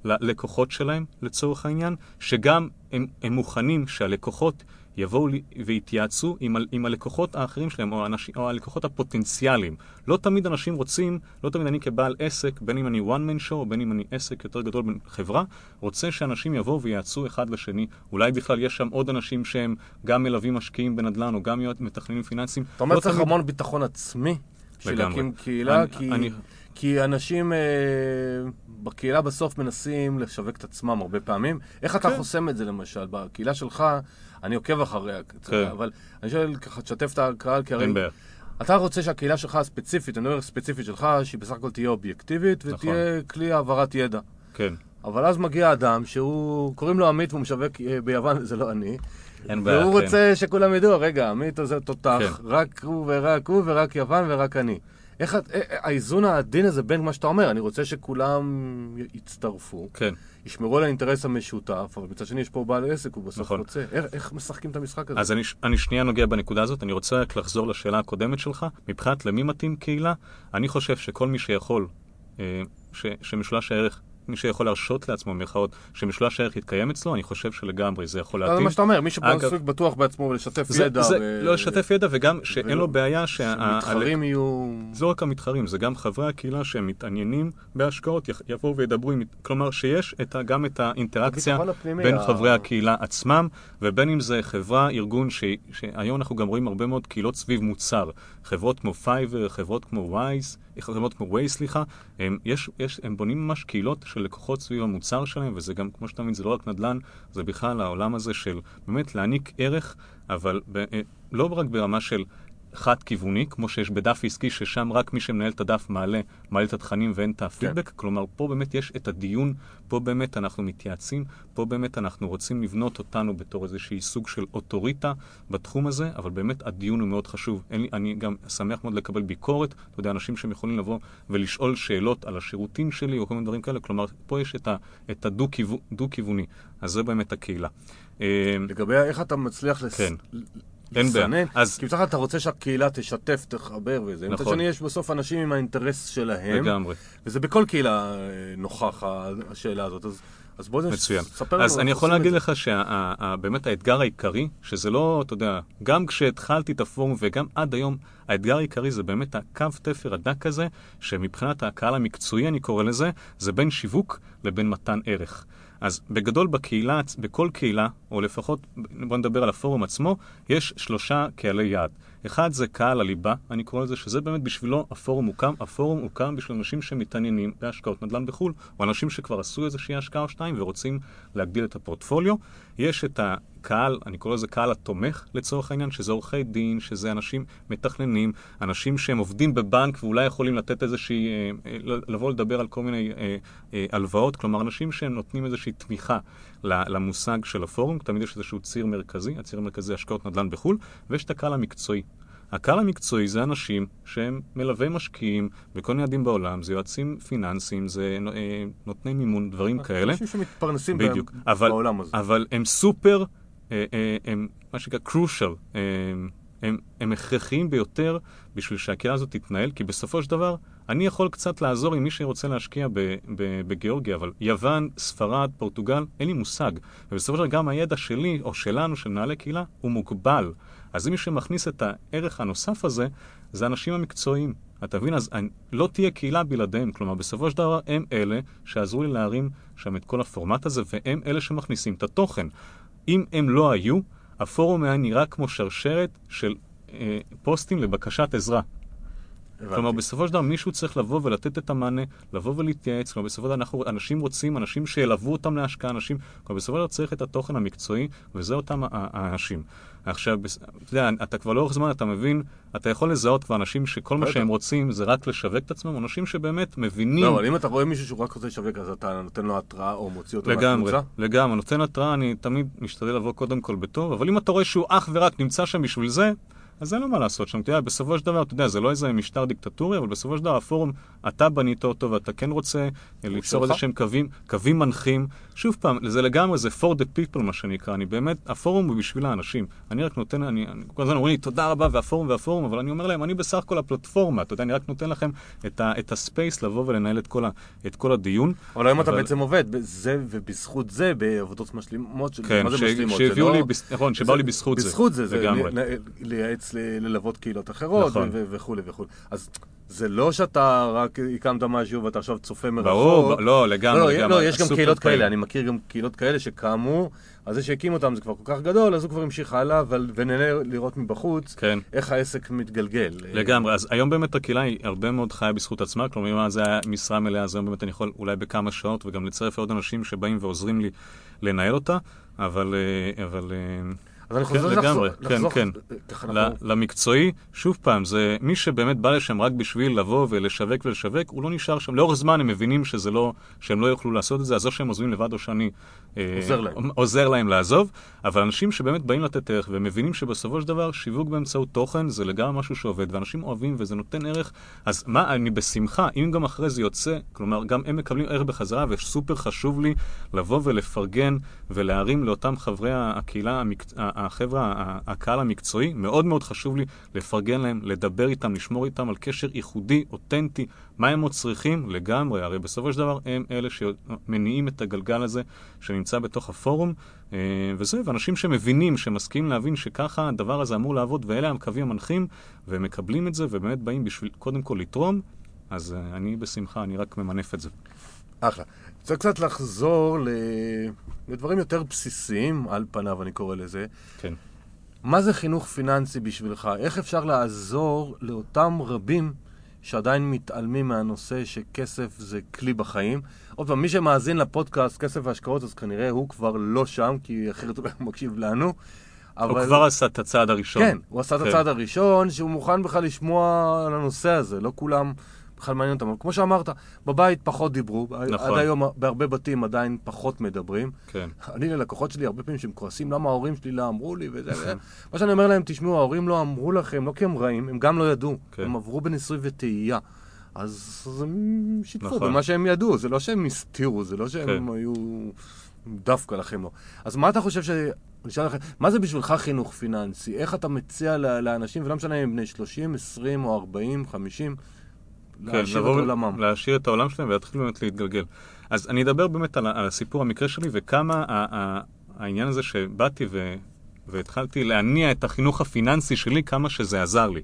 Speaker 2: ללקוחות שלהם, לצורך העניין, שגם הם, הם מוכנים שהלקוחות יבואו ויתייעצו עם, עם הלקוחות האחרים שלהם, או, אנשים, או הלקוחות הפוטנציאליים. לא תמיד אנשים רוצים, לא תמיד אני כבעל עסק, בין אם אני one man show, או בין אם אני עסק יותר גדול בחברה, רוצה שאנשים יבואו ויעצו אחד לשני. אולי בכלל יש שם עוד אנשים שהם גם מלווים משקיעים בנדל"ן, או גם מתכננים פיננסיים.
Speaker 1: אתה אומר
Speaker 2: לא
Speaker 1: צריך
Speaker 2: תמיד...
Speaker 1: המון ביטחון עצמי. בשביל להקים קהילה,
Speaker 2: אני,
Speaker 1: כי,
Speaker 2: אני...
Speaker 1: כי אנשים אה, בקהילה בסוף מנסים לשווק את עצמם הרבה פעמים. איך אתה
Speaker 2: כן.
Speaker 1: חוסם את זה למשל? בקהילה שלך, אני עוקב אחריה,
Speaker 2: כן.
Speaker 1: אבל אני שואל ככה, תשתף את הקהל, כי הרי. אתה רוצה שהקהילה שלך הספציפית, אני אומר ספציפית שלך, שהיא בסך הכל תהיה אובייקטיבית ותהיה כלי העברת ידע.
Speaker 2: כן.
Speaker 1: אבל אז מגיע אדם שהוא, קוראים לו עמית והוא משווק אה, ביוון, זה לא אני.
Speaker 2: אין בעיה,
Speaker 1: והוא
Speaker 2: כן.
Speaker 1: רוצה שכולם ידעו, רגע, עמית הזה תותח,
Speaker 2: כן.
Speaker 1: רק הוא ורק הוא ורק יוון ורק אני. איך את- אה, אה, האיזון העדין הזה בין מה שאתה אומר, אני רוצה שכולם יצטרפו,
Speaker 2: כן.
Speaker 1: ישמרו על האינטרס המשותף, אבל מצד שני יש פה בעל עסק, הוא בסוף
Speaker 2: נכון.
Speaker 1: רוצה. איך- איך משחקים את המשחק הזה?
Speaker 2: אז אני, אני שנייה נוגע בנקודה הזאת, אני רוצה רק לחזור לשאלה הקודמת שלך. מבחינת למי מתאים קהילה, אני חושב שכל מי שיכול, אה, ש, שמשולש הערך, מי שיכול להרשות לעצמו, במירכאות, שמשולש הערך יתקיים אצלו, אני חושב שלגמרי זה יכול
Speaker 1: זה
Speaker 2: להתאים.
Speaker 1: מה שאתה אומר, מי שמספיק בטוח בעצמו ולשתף
Speaker 2: זה,
Speaker 1: ידע.
Speaker 2: זה לא לשתף ידע, וגם שאין לו בעיה שה...
Speaker 1: שמתחרים יהיו...
Speaker 2: זה לא רק המתחרים, זה גם חברי הקהילה שהם מתעניינים בהשקעות, יבואו וידברו. כלומר, שיש גם את האינטראקציה בין חברי הקהילה עצמם, ובין אם זה חברה, ארגון. שהיום אנחנו גם רואים הרבה מאוד קהילות סביב מוצר. חברות כמו Fiverr, חברות כמו Waze, חברות כמו Waze, סליחה, הם, יש, יש, הם בונים ממש קהילות של לקוחות סביב המוצר שלהם, וזה גם, כמו שאתה מבין, זה לא רק נדל"ן, זה בכלל העולם הזה של באמת להעניק ערך, אבל ב, אה, לא רק ברמה של חד-כיווני, כמו שיש בדף עסקי, ששם רק מי שמנהל את הדף מעלה, מעלה את התכנים ואין את הפידבק. כן. כלומר, פה באמת יש את הדיון, פה באמת אנחנו מתייעצים, פה באמת אנחנו רוצים לבנות אותנו בתור איזושהי סוג של אוטוריטה בתחום הזה, אבל באמת הדיון הוא מאוד חשוב. לי, אני גם שמח מאוד לקבל ביקורת, אתה יודע, אנשים שהם יכולים לבוא ולשאול שאלות על השירותים שלי או כל מיני דברים כאלה, כלומר, פה יש את, ה, את הדו-כיווני, אז זה באמת הקהילה. אה,
Speaker 1: לגבי איך אתה מצליח לס...
Speaker 2: כן. אין בעיה. אז-
Speaker 1: כי מצד אחד אתה רוצה שהקהילה תשתף, תחבר וזה. מצד
Speaker 2: נכון.
Speaker 1: שני יש בסוף אנשים עם האינטרס שלהם.
Speaker 2: לגמרי.
Speaker 1: וזה בכל קהילה אה, נוכח השאלה הזאת. אז, אז בוא
Speaker 2: מצוין.
Speaker 1: ספר לנו.
Speaker 2: אז אני יכול להגיד. לך שבאמת האתגר העיקרי, שזה לא, אתה יודע, גם כשהתחלתי את הפורום וגם עד היום, האתגר העיקרי זה באמת הקו תפר הדק הזה, שמבחינת הקהל המקצועי, אני קורא לזה, זה בין שיווק לבין מתן ערך. אז בגדול בקהילה, בכל קהילה, או לפחות, בוא נדבר על הפורום עצמו, יש שלושה קהלי יעד. אחד זה קהל הליבה, אני קורא לזה, שזה באמת בשבילו הפורום הוקם. הפורום הוקם בשביל אנשים שמתעניינים בהשקעות נדל"ן בחו"ל, או אנשים שכבר עשו איזושהי השקעה או שתיים ורוצים להגדיל את הפורטפוליו. יש את הקהל, אני קורא לזה קהל התומך לצורך העניין, שזה עורכי דין, שזה אנשים מתכננים, אנשים שהם עובדים בבנק ואולי יכולים לתת איזושהי, אה, אה, לבוא לדבר על כל מיני אה, הלוואות, כלומר אנשים שהם נותנים איזושהי תמיכה למושג של הפורום, תמיד יש איזשהו ציר מרכזי, הציר המרכזי השקעות נדל"ן בחו"ל, ויש את הקהל המקצועי. הקהל המקצועי זה אנשים שהם מלווי משקיעים בכל מיני יעדים בעולם, זה יועצים פיננסיים, זה נותני מימון, דברים כאלה.
Speaker 1: אנשים שמתפרנסים
Speaker 2: בדיוק,
Speaker 1: בעולם הזה.
Speaker 2: אבל הם סופר, הם מה שנקרא crucial, אה, הם, הם הכרחיים ביותר בשביל שהקהילה הזאת תתנהל, כי בסופו של דבר, אני יכול קצת לעזור עם מי שרוצה להשקיע בגיאורגיה, אבל יוון, ספרד, פורטוגל, אין לי מושג. ובסופו של דבר גם הידע שלי, או שלנו, של מנהלי קהילה, הוא מוגבל. אז מי שמכניס את הערך הנוסף הזה, זה האנשים המקצועיים. אתה מבין? אז אני, לא תהיה קהילה בלעדיהם. כלומר, בסופו של דבר הם אלה שעזרו לי להרים שם את כל הפורמט הזה, והם אלה שמכניסים את התוכן. אם הם לא היו, הפורום היה נראה כמו שרשרת של אה, פוסטים לבקשת עזרה. כלומר, בסופו של דבר מישהו צריך לבוא ולתת את המענה, לבוא ולהתייעץ. כלומר, בסופו של דבר אנחנו, אנשים רוצים, אנשים שילוו אותם להשקעה, אנשים... כלומר, בסופו של דבר צריך את התוכן המקצועי, וזה אותם האנשים. עכשיו, אתה יודע, אתה כבר לאורך זמן, אתה מבין, אתה יכול לזהות כבר אנשים שכל מה. שהם רוצים זה רק לשווק את עצמם, אנשים שבאמת מבינים...
Speaker 1: לא, אבל אם אתה רואה מישהו שהוא רק רוצה לשווק, אז אתה נותן לו התראה או מוציא אותו
Speaker 2: לגמרי,
Speaker 1: מהקבוצה?
Speaker 2: לגמרי. נותן התראה, אני תמיד משתדל לבוא קודם כל בטוב, אבל אם אתה רואה שהוא אך ורק נמצא שם בשביל זה, אז אין לו מה לעשות שם. אתה יודע, בסופו של דבר, אתה יודע, זה לא איזה משטר דיקטטורי, אבל בסופו של דבר הפורום, אתה בנית אותו ואתה כן רוצה ליצור איזה שהם קווים, קווים מנחים. שוב פעם, זה לגמרי, זה for the people מה שנקרא. אני באמת, הפורום הוא בשביל האנשים. אני רק נותן, אני, אני כל הזמן אומרים לי, תודה רבה, והפורום והפורום, אבל אני אומר להם, אני בסך הכל הפלטפורמה, אתה יודע, אני רק נותן לכם את, ה, את הספייס לבוא ולנהל את כל, ה, את כל הדיון.
Speaker 1: אבל היום אתה בעצם עובד בזה ובזכות זה, בעבודות משלימות, של-
Speaker 2: כן,
Speaker 1: מה זה
Speaker 2: ש-
Speaker 1: משלימות?
Speaker 2: שהביאו
Speaker 1: זה
Speaker 2: לי,
Speaker 1: לא-
Speaker 2: בס- נכון, שבאו לי בזכות זה.
Speaker 1: בזכות זה, זה
Speaker 2: לגמרי.
Speaker 1: לייעץ, ללוות קהילות אחרות,
Speaker 2: נכון.
Speaker 1: וכולי וכולי. אז זה לא שאתה רק הקמת משהו ואתה עכשיו צופה מרחוק.
Speaker 2: ברור, ב- לא, לגמרי,
Speaker 1: לא,
Speaker 2: לגמרי.
Speaker 1: לא, יש גם קהילות
Speaker 2: פעיל.
Speaker 1: כאלה, אני מכיר גם קהילות כאלה שקמו, אז זה שהקים אותם זה כבר כל כך גדול, אז הוא כבר המשיך הלאה, אבל- ונהנה לראות מבחוץ
Speaker 2: כן.
Speaker 1: איך העסק מתגלגל.
Speaker 2: לגמרי, אז היום באמת הקהילה היא הרבה מאוד חיה בזכות עצמה, כלומר אם זה היה משרה מלאה, אז היום באמת אני יכול אולי בכמה שעות וגם לצרף עוד אנשים שבאים ועוזרים לי לנהל אותה, אבל... אה, אבל אה,
Speaker 1: אז אני
Speaker 2: כן,
Speaker 1: חוזר
Speaker 2: לגמרי,
Speaker 1: לחזור-
Speaker 2: כן,
Speaker 1: לחזור-
Speaker 2: כן.
Speaker 1: אנחנו-
Speaker 2: למקצועי, שוב פעם, זה מי שבאמת בא לשם רק בשביל לבוא ולשווק ולשווק, הוא לא נשאר שם. לאורך זמן הם מבינים שזה לא, שהם לא יוכלו לעשות את זה, אז או שהם עוזבים לבד או שאני
Speaker 1: עוזר להם.
Speaker 2: עוזר להם לעזוב, אבל אנשים שבאמת באים לתת ערך ומבינים שבסופו של דבר שיווק באמצעות תוכן זה לגמרי משהו שעובד, ואנשים אוהבים וזה נותן ערך, אז מה, אני בשמחה, אם גם אחרי זה יוצא, כלומר, גם הם מקבלים ערך בחזרה, וסופר חשוב לי לבוא ולפרגן ולהרים לאותם חברי הקהילה. החבר'ה, הקהל המקצועי, מאוד מאוד חשוב לי לפרגן להם, לדבר איתם, לשמור איתם על קשר ייחודי, אותנטי, מה הם עוד צריכים לגמרי, הרי בסופו של דבר הם אלה שמניעים את הגלגל הזה שנמצא בתוך הפורום, אה, וזה, ואנשים שמבינים, שמסכימים להבין שככה הדבר הזה אמור לעבוד, ואלה הקווים המנחים, והם מקבלים את זה, ובאמת באים בשביל קודם כל לתרום, אז אה, אני בשמחה, אני רק ממנף את זה.
Speaker 1: אחלה. רוצה קצת לחזור. לדברים יותר בסיסיים, על פניו אני קורא לזה.
Speaker 2: כן.
Speaker 1: מה זה חינוך פיננסי בשבילך? איך אפשר לעזור לאותם רבים שעדיין מתעלמים מהנושא שכסף זה כלי בחיים? עוד פעם, מי שמאזין לפודקאסט כסף והשקעות, אז כנראה הוא כבר לא שם, כי אחרת הוא מקשיב לנו.
Speaker 2: הוא
Speaker 1: אבל...
Speaker 2: כבר עשה את הצעד הראשון.
Speaker 1: כן, הוא עשה את
Speaker 2: כן.
Speaker 1: הצעד הראשון, שהוא מוכן בכלל לשמוע על הנושא הזה, לא כולם בכלל מעניין אותם. אבל כמו שאמרת, בבית פחות דיברו,
Speaker 2: נכון.
Speaker 1: עד היום בהרבה בתים עדיין פחות מדברים.
Speaker 2: כן.
Speaker 1: אני ללקוחות שלי, הרבה פעמים שהם כועסים למה ההורים שלי לא אמרו לי וזה וזה. מה שאני אומר להם, תשמעו, ההורים לא אמרו לכם, לא כי הם רעים, הם גם לא ידעו.
Speaker 2: כן.
Speaker 1: הם עברו בניסוי וטעייה. אז הם שיתפו
Speaker 2: נכון.
Speaker 1: במה שהם ידעו, זה לא שהם הסתירו, זה לא שהם
Speaker 2: כן.
Speaker 1: היו דווקא לכם לא. אז מה אתה חושב ש... אני אשאל לכם, מה זה בשבילך חינוך פיננסי? איך אתה מציע לאנשים, ולא משנה אם הם בני 30, 20 או 40, 50,
Speaker 2: כן,
Speaker 1: להעשיר את
Speaker 2: לבוא
Speaker 1: עולמם?
Speaker 2: להעשיר את העולם שלהם ולהתחיל באמת להתגלגל. אז אני אדבר באמת על, על הסיפור המקרה שלי וכמה העניין הזה שבאתי ו, והתחלתי להניע את החינוך הפיננסי שלי, כמה שזה עזר לי.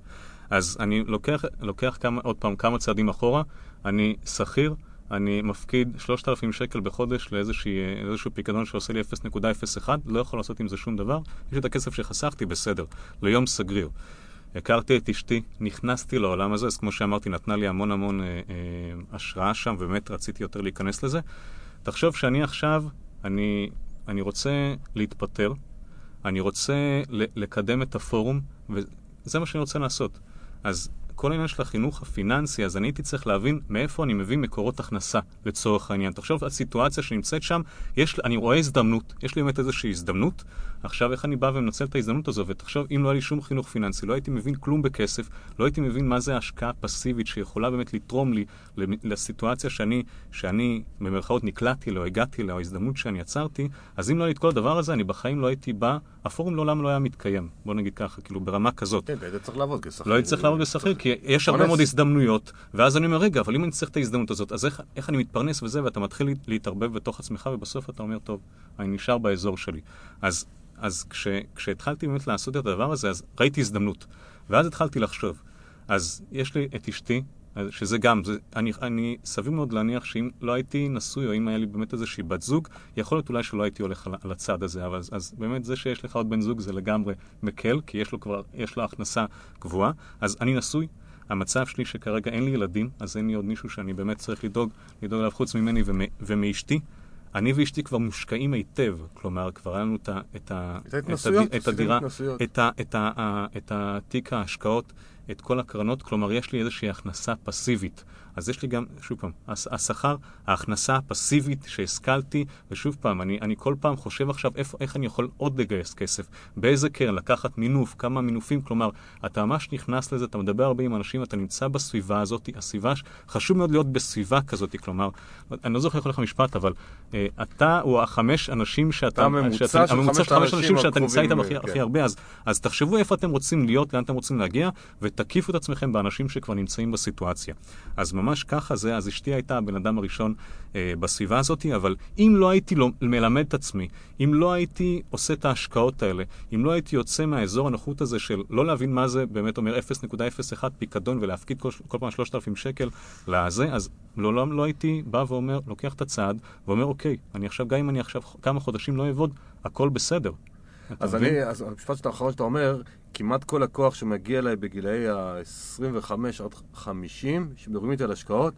Speaker 2: אז אני לוקח, לוקח כמה, עוד פעם כמה צעדים אחורה, אני שכיר, אני מפקיד 3,000 שקל בחודש לאיזשהו פיקדון שעושה לי 0.01, לא יכול לעשות עם זה שום דבר, יש את הכסף שחסכתי, בסדר, ליום סגריר. הכרתי את אשתי, נכנסתי לעולם הזה, אז כמו שאמרתי, נתנה לי המון המון אה, אה, השראה שם, ובאמת רציתי יותר להיכנס לזה. תחשוב שאני עכשיו, אני, אני רוצה להתפטר, אני רוצה לקדם את הפורום, וזה מה שאני רוצה לעשות. אז כל העניין של החינוך הפיננסי, אז אני הייתי צריך להבין מאיפה אני מביא מקורות הכנסה לצורך העניין. תחשוב על סיטואציה שנמצאת שם, יש, אני רואה הזדמנות, יש לי באמת איזושהי הזדמנות, עכשיו איך אני בא ומנצל את ההזדמנות הזו, ותחשוב, אם לא היה לי שום חינוך פיננסי, לא הייתי מבין כלום בכסף, לא הייתי מבין מה זה השקעה פסיבית שיכולה באמת לתרום לי לסיטואציה שאני, שאני במרכאות נקלעתי אליה, או הגעתי אליה, או ההזדמנות שאני יצרתי, אז אם לא היה לי את כל הדבר הזה, אני בחיים לא הייתי בא, הפורום לעולם לא היה מתקיים, בוא נגיד ככה, כאילו ברמה כזאת.
Speaker 1: כן, היית צריך לעבוד כשכיר.
Speaker 2: לא הייתי צריך לעבוד בשכיר, כי יש הרבה. מאוד הזדמנויות, ואז אני אומר, רגע, אבל אם אני צריך את ההזדמנות הזאת, אז איך, איך אני מתפרנס וזה, ואתה מתחיל להת- להתערבב בתוך עצמך, ובסוף אתה אומר, טוב, אני נשאר באזור שלי. אז, אז כש, כשהתחלתי באמת לעשות את הדבר הזה, אז ראיתי הזדמנות. ואז התחלתי לחשוב. אז יש לי את אשתי, שזה גם, זה, אני, אני סביר מאוד להניח שאם לא הייתי נשוי, או אם היה לי באמת איזושהי בת זוג, יכול להיות אולי שלא הייתי הולך על, על הצד הזה, אבל אז, אז באמת זה שיש לך עוד בן זוג זה לגמרי מקל, כי יש לו כבר, יש לו הכנסה גבוהה. אז אני נשוי, המצב שלי שכרגע אין לי ילדים, אז אין לי עוד מישהו שאני באמת צריך לדאוג, לדאוג עליו חוץ ממני ומ, ומאשתי. אני ואשתי כבר מושקעים היטב, כלומר, כבר היה לנו את, ה, את, ה,
Speaker 1: את
Speaker 2: את הדירה. את, ה, את, ה, את התיק ההשקעות, את כל הקרנות, כלומר, יש לי איזושהי הכנסה פסיבית. אז יש לי גם, שוב פעם, הש- השכר, ההכנסה הפסיבית שהשכלתי, ושוב פעם, אני, אני כל פעם חושב עכשיו איפה, איך אני יכול עוד לגייס כסף, באיזה קרן, לקחת מינוף, כמה מינופים, כלומר, אתה ממש נכנס לזה, אתה מדבר הרבה עם אנשים, אתה נמצא בסביבה הזאת, הסביבה, חשוב מאוד להיות בסביבה כזאת, כלומר, אני לא זוכר איך הולך המשפט, אבל אה, אתה הוא החמש אנשים שאתה...
Speaker 1: אתה הממוצע
Speaker 2: שאתה-
Speaker 1: של
Speaker 2: הממוצע חמש
Speaker 1: האנשים
Speaker 2: אנשים שאתה נמצא איתם הכי,
Speaker 1: כן.
Speaker 2: הכי הרבה, אז, אז תחשבו איפה אתם רוצים להיות, לאן אתם רוצים להגיע, ותקיפו את עצמכם באנשים שכבר נמצאים בסיטואציה. אז ממש ככה זה, אז אשתי הייתה הבן אדם הראשון אה, בסביבה הזאת, אבל אם לא הייתי לא, מלמד את עצמי, אם לא הייתי עושה את ההשקעות האלה, אם לא הייתי יוצא מהאזור הנוחות הזה של לא להבין מה זה באמת אומר 0.01 פיקדון ולהפקיד כל, כל פעם 3,000 שקל לזה, אז לעולם לא הייתי בא ואומר, לוקח את הצעד, ואומר, אוקיי, אני עכשיו, גם אם אני עכשיו כמה חודשים לא אעבוד, הכל בסדר.
Speaker 1: אז? אני, אז המשפט האחרון שאתה אומר, כמעט כל לקוח שמגיע אליי בגילאי ה-25 עד 50, שמדברים איתי על השקעות,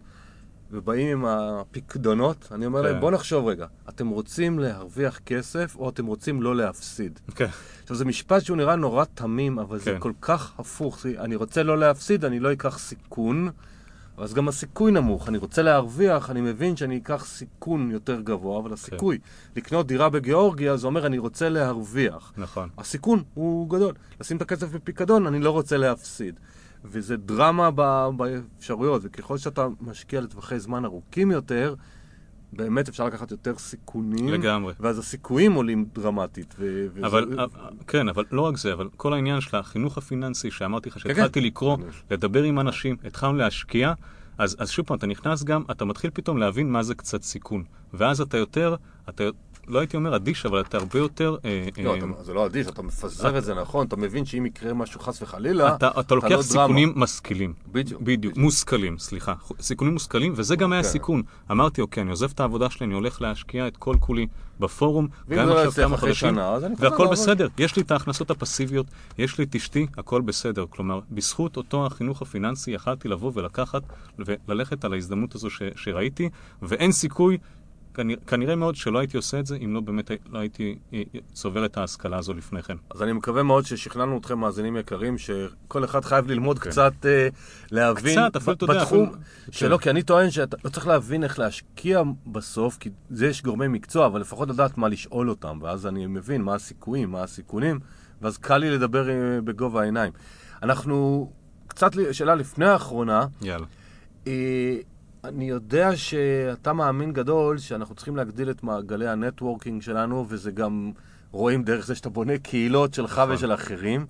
Speaker 1: ובאים עם הפקדונות, אני אומר
Speaker 2: כן.
Speaker 1: להם, בואו נחשוב רגע, אתם רוצים להרוויח כסף או אתם רוצים לא להפסיד?
Speaker 2: כן.
Speaker 1: עכשיו, זה משפט שהוא נראה נורא תמים, אבל זה
Speaker 2: כן.
Speaker 1: כל כך הפוך. זה- אני רוצה לא להפסיד, אני לא אקח סיכון, אז גם הסיכוי נמוך. אני רוצה להרוויח, אני מבין שאני אקח סיכון יותר גבוה, אבל הסיכוי לקנות דירה בגיאורגיה, זה אומר אני רוצה להרוויח.
Speaker 2: נכון.
Speaker 1: הסיכון הוא גדול. לשים את הכסף בפיקדון, אני לא רוצה להפסיד. וזה דרמה באפשרויות, וככל שאתה משקיע לטווחי זמן ארוכים יותר, באמת אפשר לקחת יותר סיכונים.
Speaker 2: לגמרי.
Speaker 1: ואז הסיכויים עולים דרמטית. ו- וזה-
Speaker 2: אבל, אה, כן, אבל לא רק זה, אבל כל העניין של החינוך הפיננסי שאמרתי לך,
Speaker 1: כן.
Speaker 2: שהתחלתי לקרוא, לדבר עם אנשים, התחלנו להשקיע, אז, אז שוב פעם, אתה נכנס גם, אתה מתחיל פתאום להבין מה זה קצת סיכון. ואז אתה יותר, אתה, לא הייתי אומר אדיש, אבל אתה הרבה יותר... אה,
Speaker 1: לא,
Speaker 2: אה,
Speaker 1: אתה- זה לא אדיש, אתה מפזר את זה נכון, אתה מבין שאם יקרה משהו חס וחלילה,
Speaker 2: אתה, אתה לוקח
Speaker 1: לא
Speaker 2: סיכונים משכילים.
Speaker 1: בדיוק.
Speaker 2: בדיוק, מושכלים, סליחה. סיכונים מושכלים, וזה גם היה
Speaker 1: כן.
Speaker 2: סיכון. אמרתי, אוקיי, אני עוזב את העבודה שלי, אני הולך להשקיע את כל כולי בפורום, גם
Speaker 1: לא
Speaker 2: עכשיו כמה חודשים, והכל. בסדר. יש לי את ההכנסות הפסיביות, יש לי את אשתי, הכל בסדר. כלומר, בזכות אותו החינוך הפיננסי יכלתי לבוא ולקחת וללכת על ההזדמנות הזו ש, שראיתי, ואין סיכוי, כנראה, כנראה מאוד שלא הייתי עושה את זה, אם לא באמת לא הייתי אה, צובר את ההשכלה הזו לפני כן.
Speaker 1: אז אני מקווה מאוד ששכנענו אתכם, מאזינים יקרים, שכל אחד חייב ללמוד
Speaker 2: כן.
Speaker 1: קצת, אה, להבין,
Speaker 2: קצת, אפילו, אתה יודע,
Speaker 1: בתחום
Speaker 2: אפילו-
Speaker 1: שלא,
Speaker 2: כן.
Speaker 1: כי אני טוען שאתה לא צריך להבין איך להשקיע בסוף, כי זה יש גורמי מקצוע, אבל לפחות לדעת מה לשאול אותם, ואז אני מבין מה הסיכויים, מה הסיכונים, ואז קל לי לדבר אה, בגובה העיניים. אנחנו, קצת שאלה לפני האחרונה,
Speaker 2: יאללה.
Speaker 1: אה, אני יודע שאתה מאמין גדול שאנחנו צריכים להגדיל את מעגלי ה networking שלנו, וזה גם רואים דרך זה שאתה בונה קהילות שלך
Speaker 2: נכון.
Speaker 1: ושל אחרים.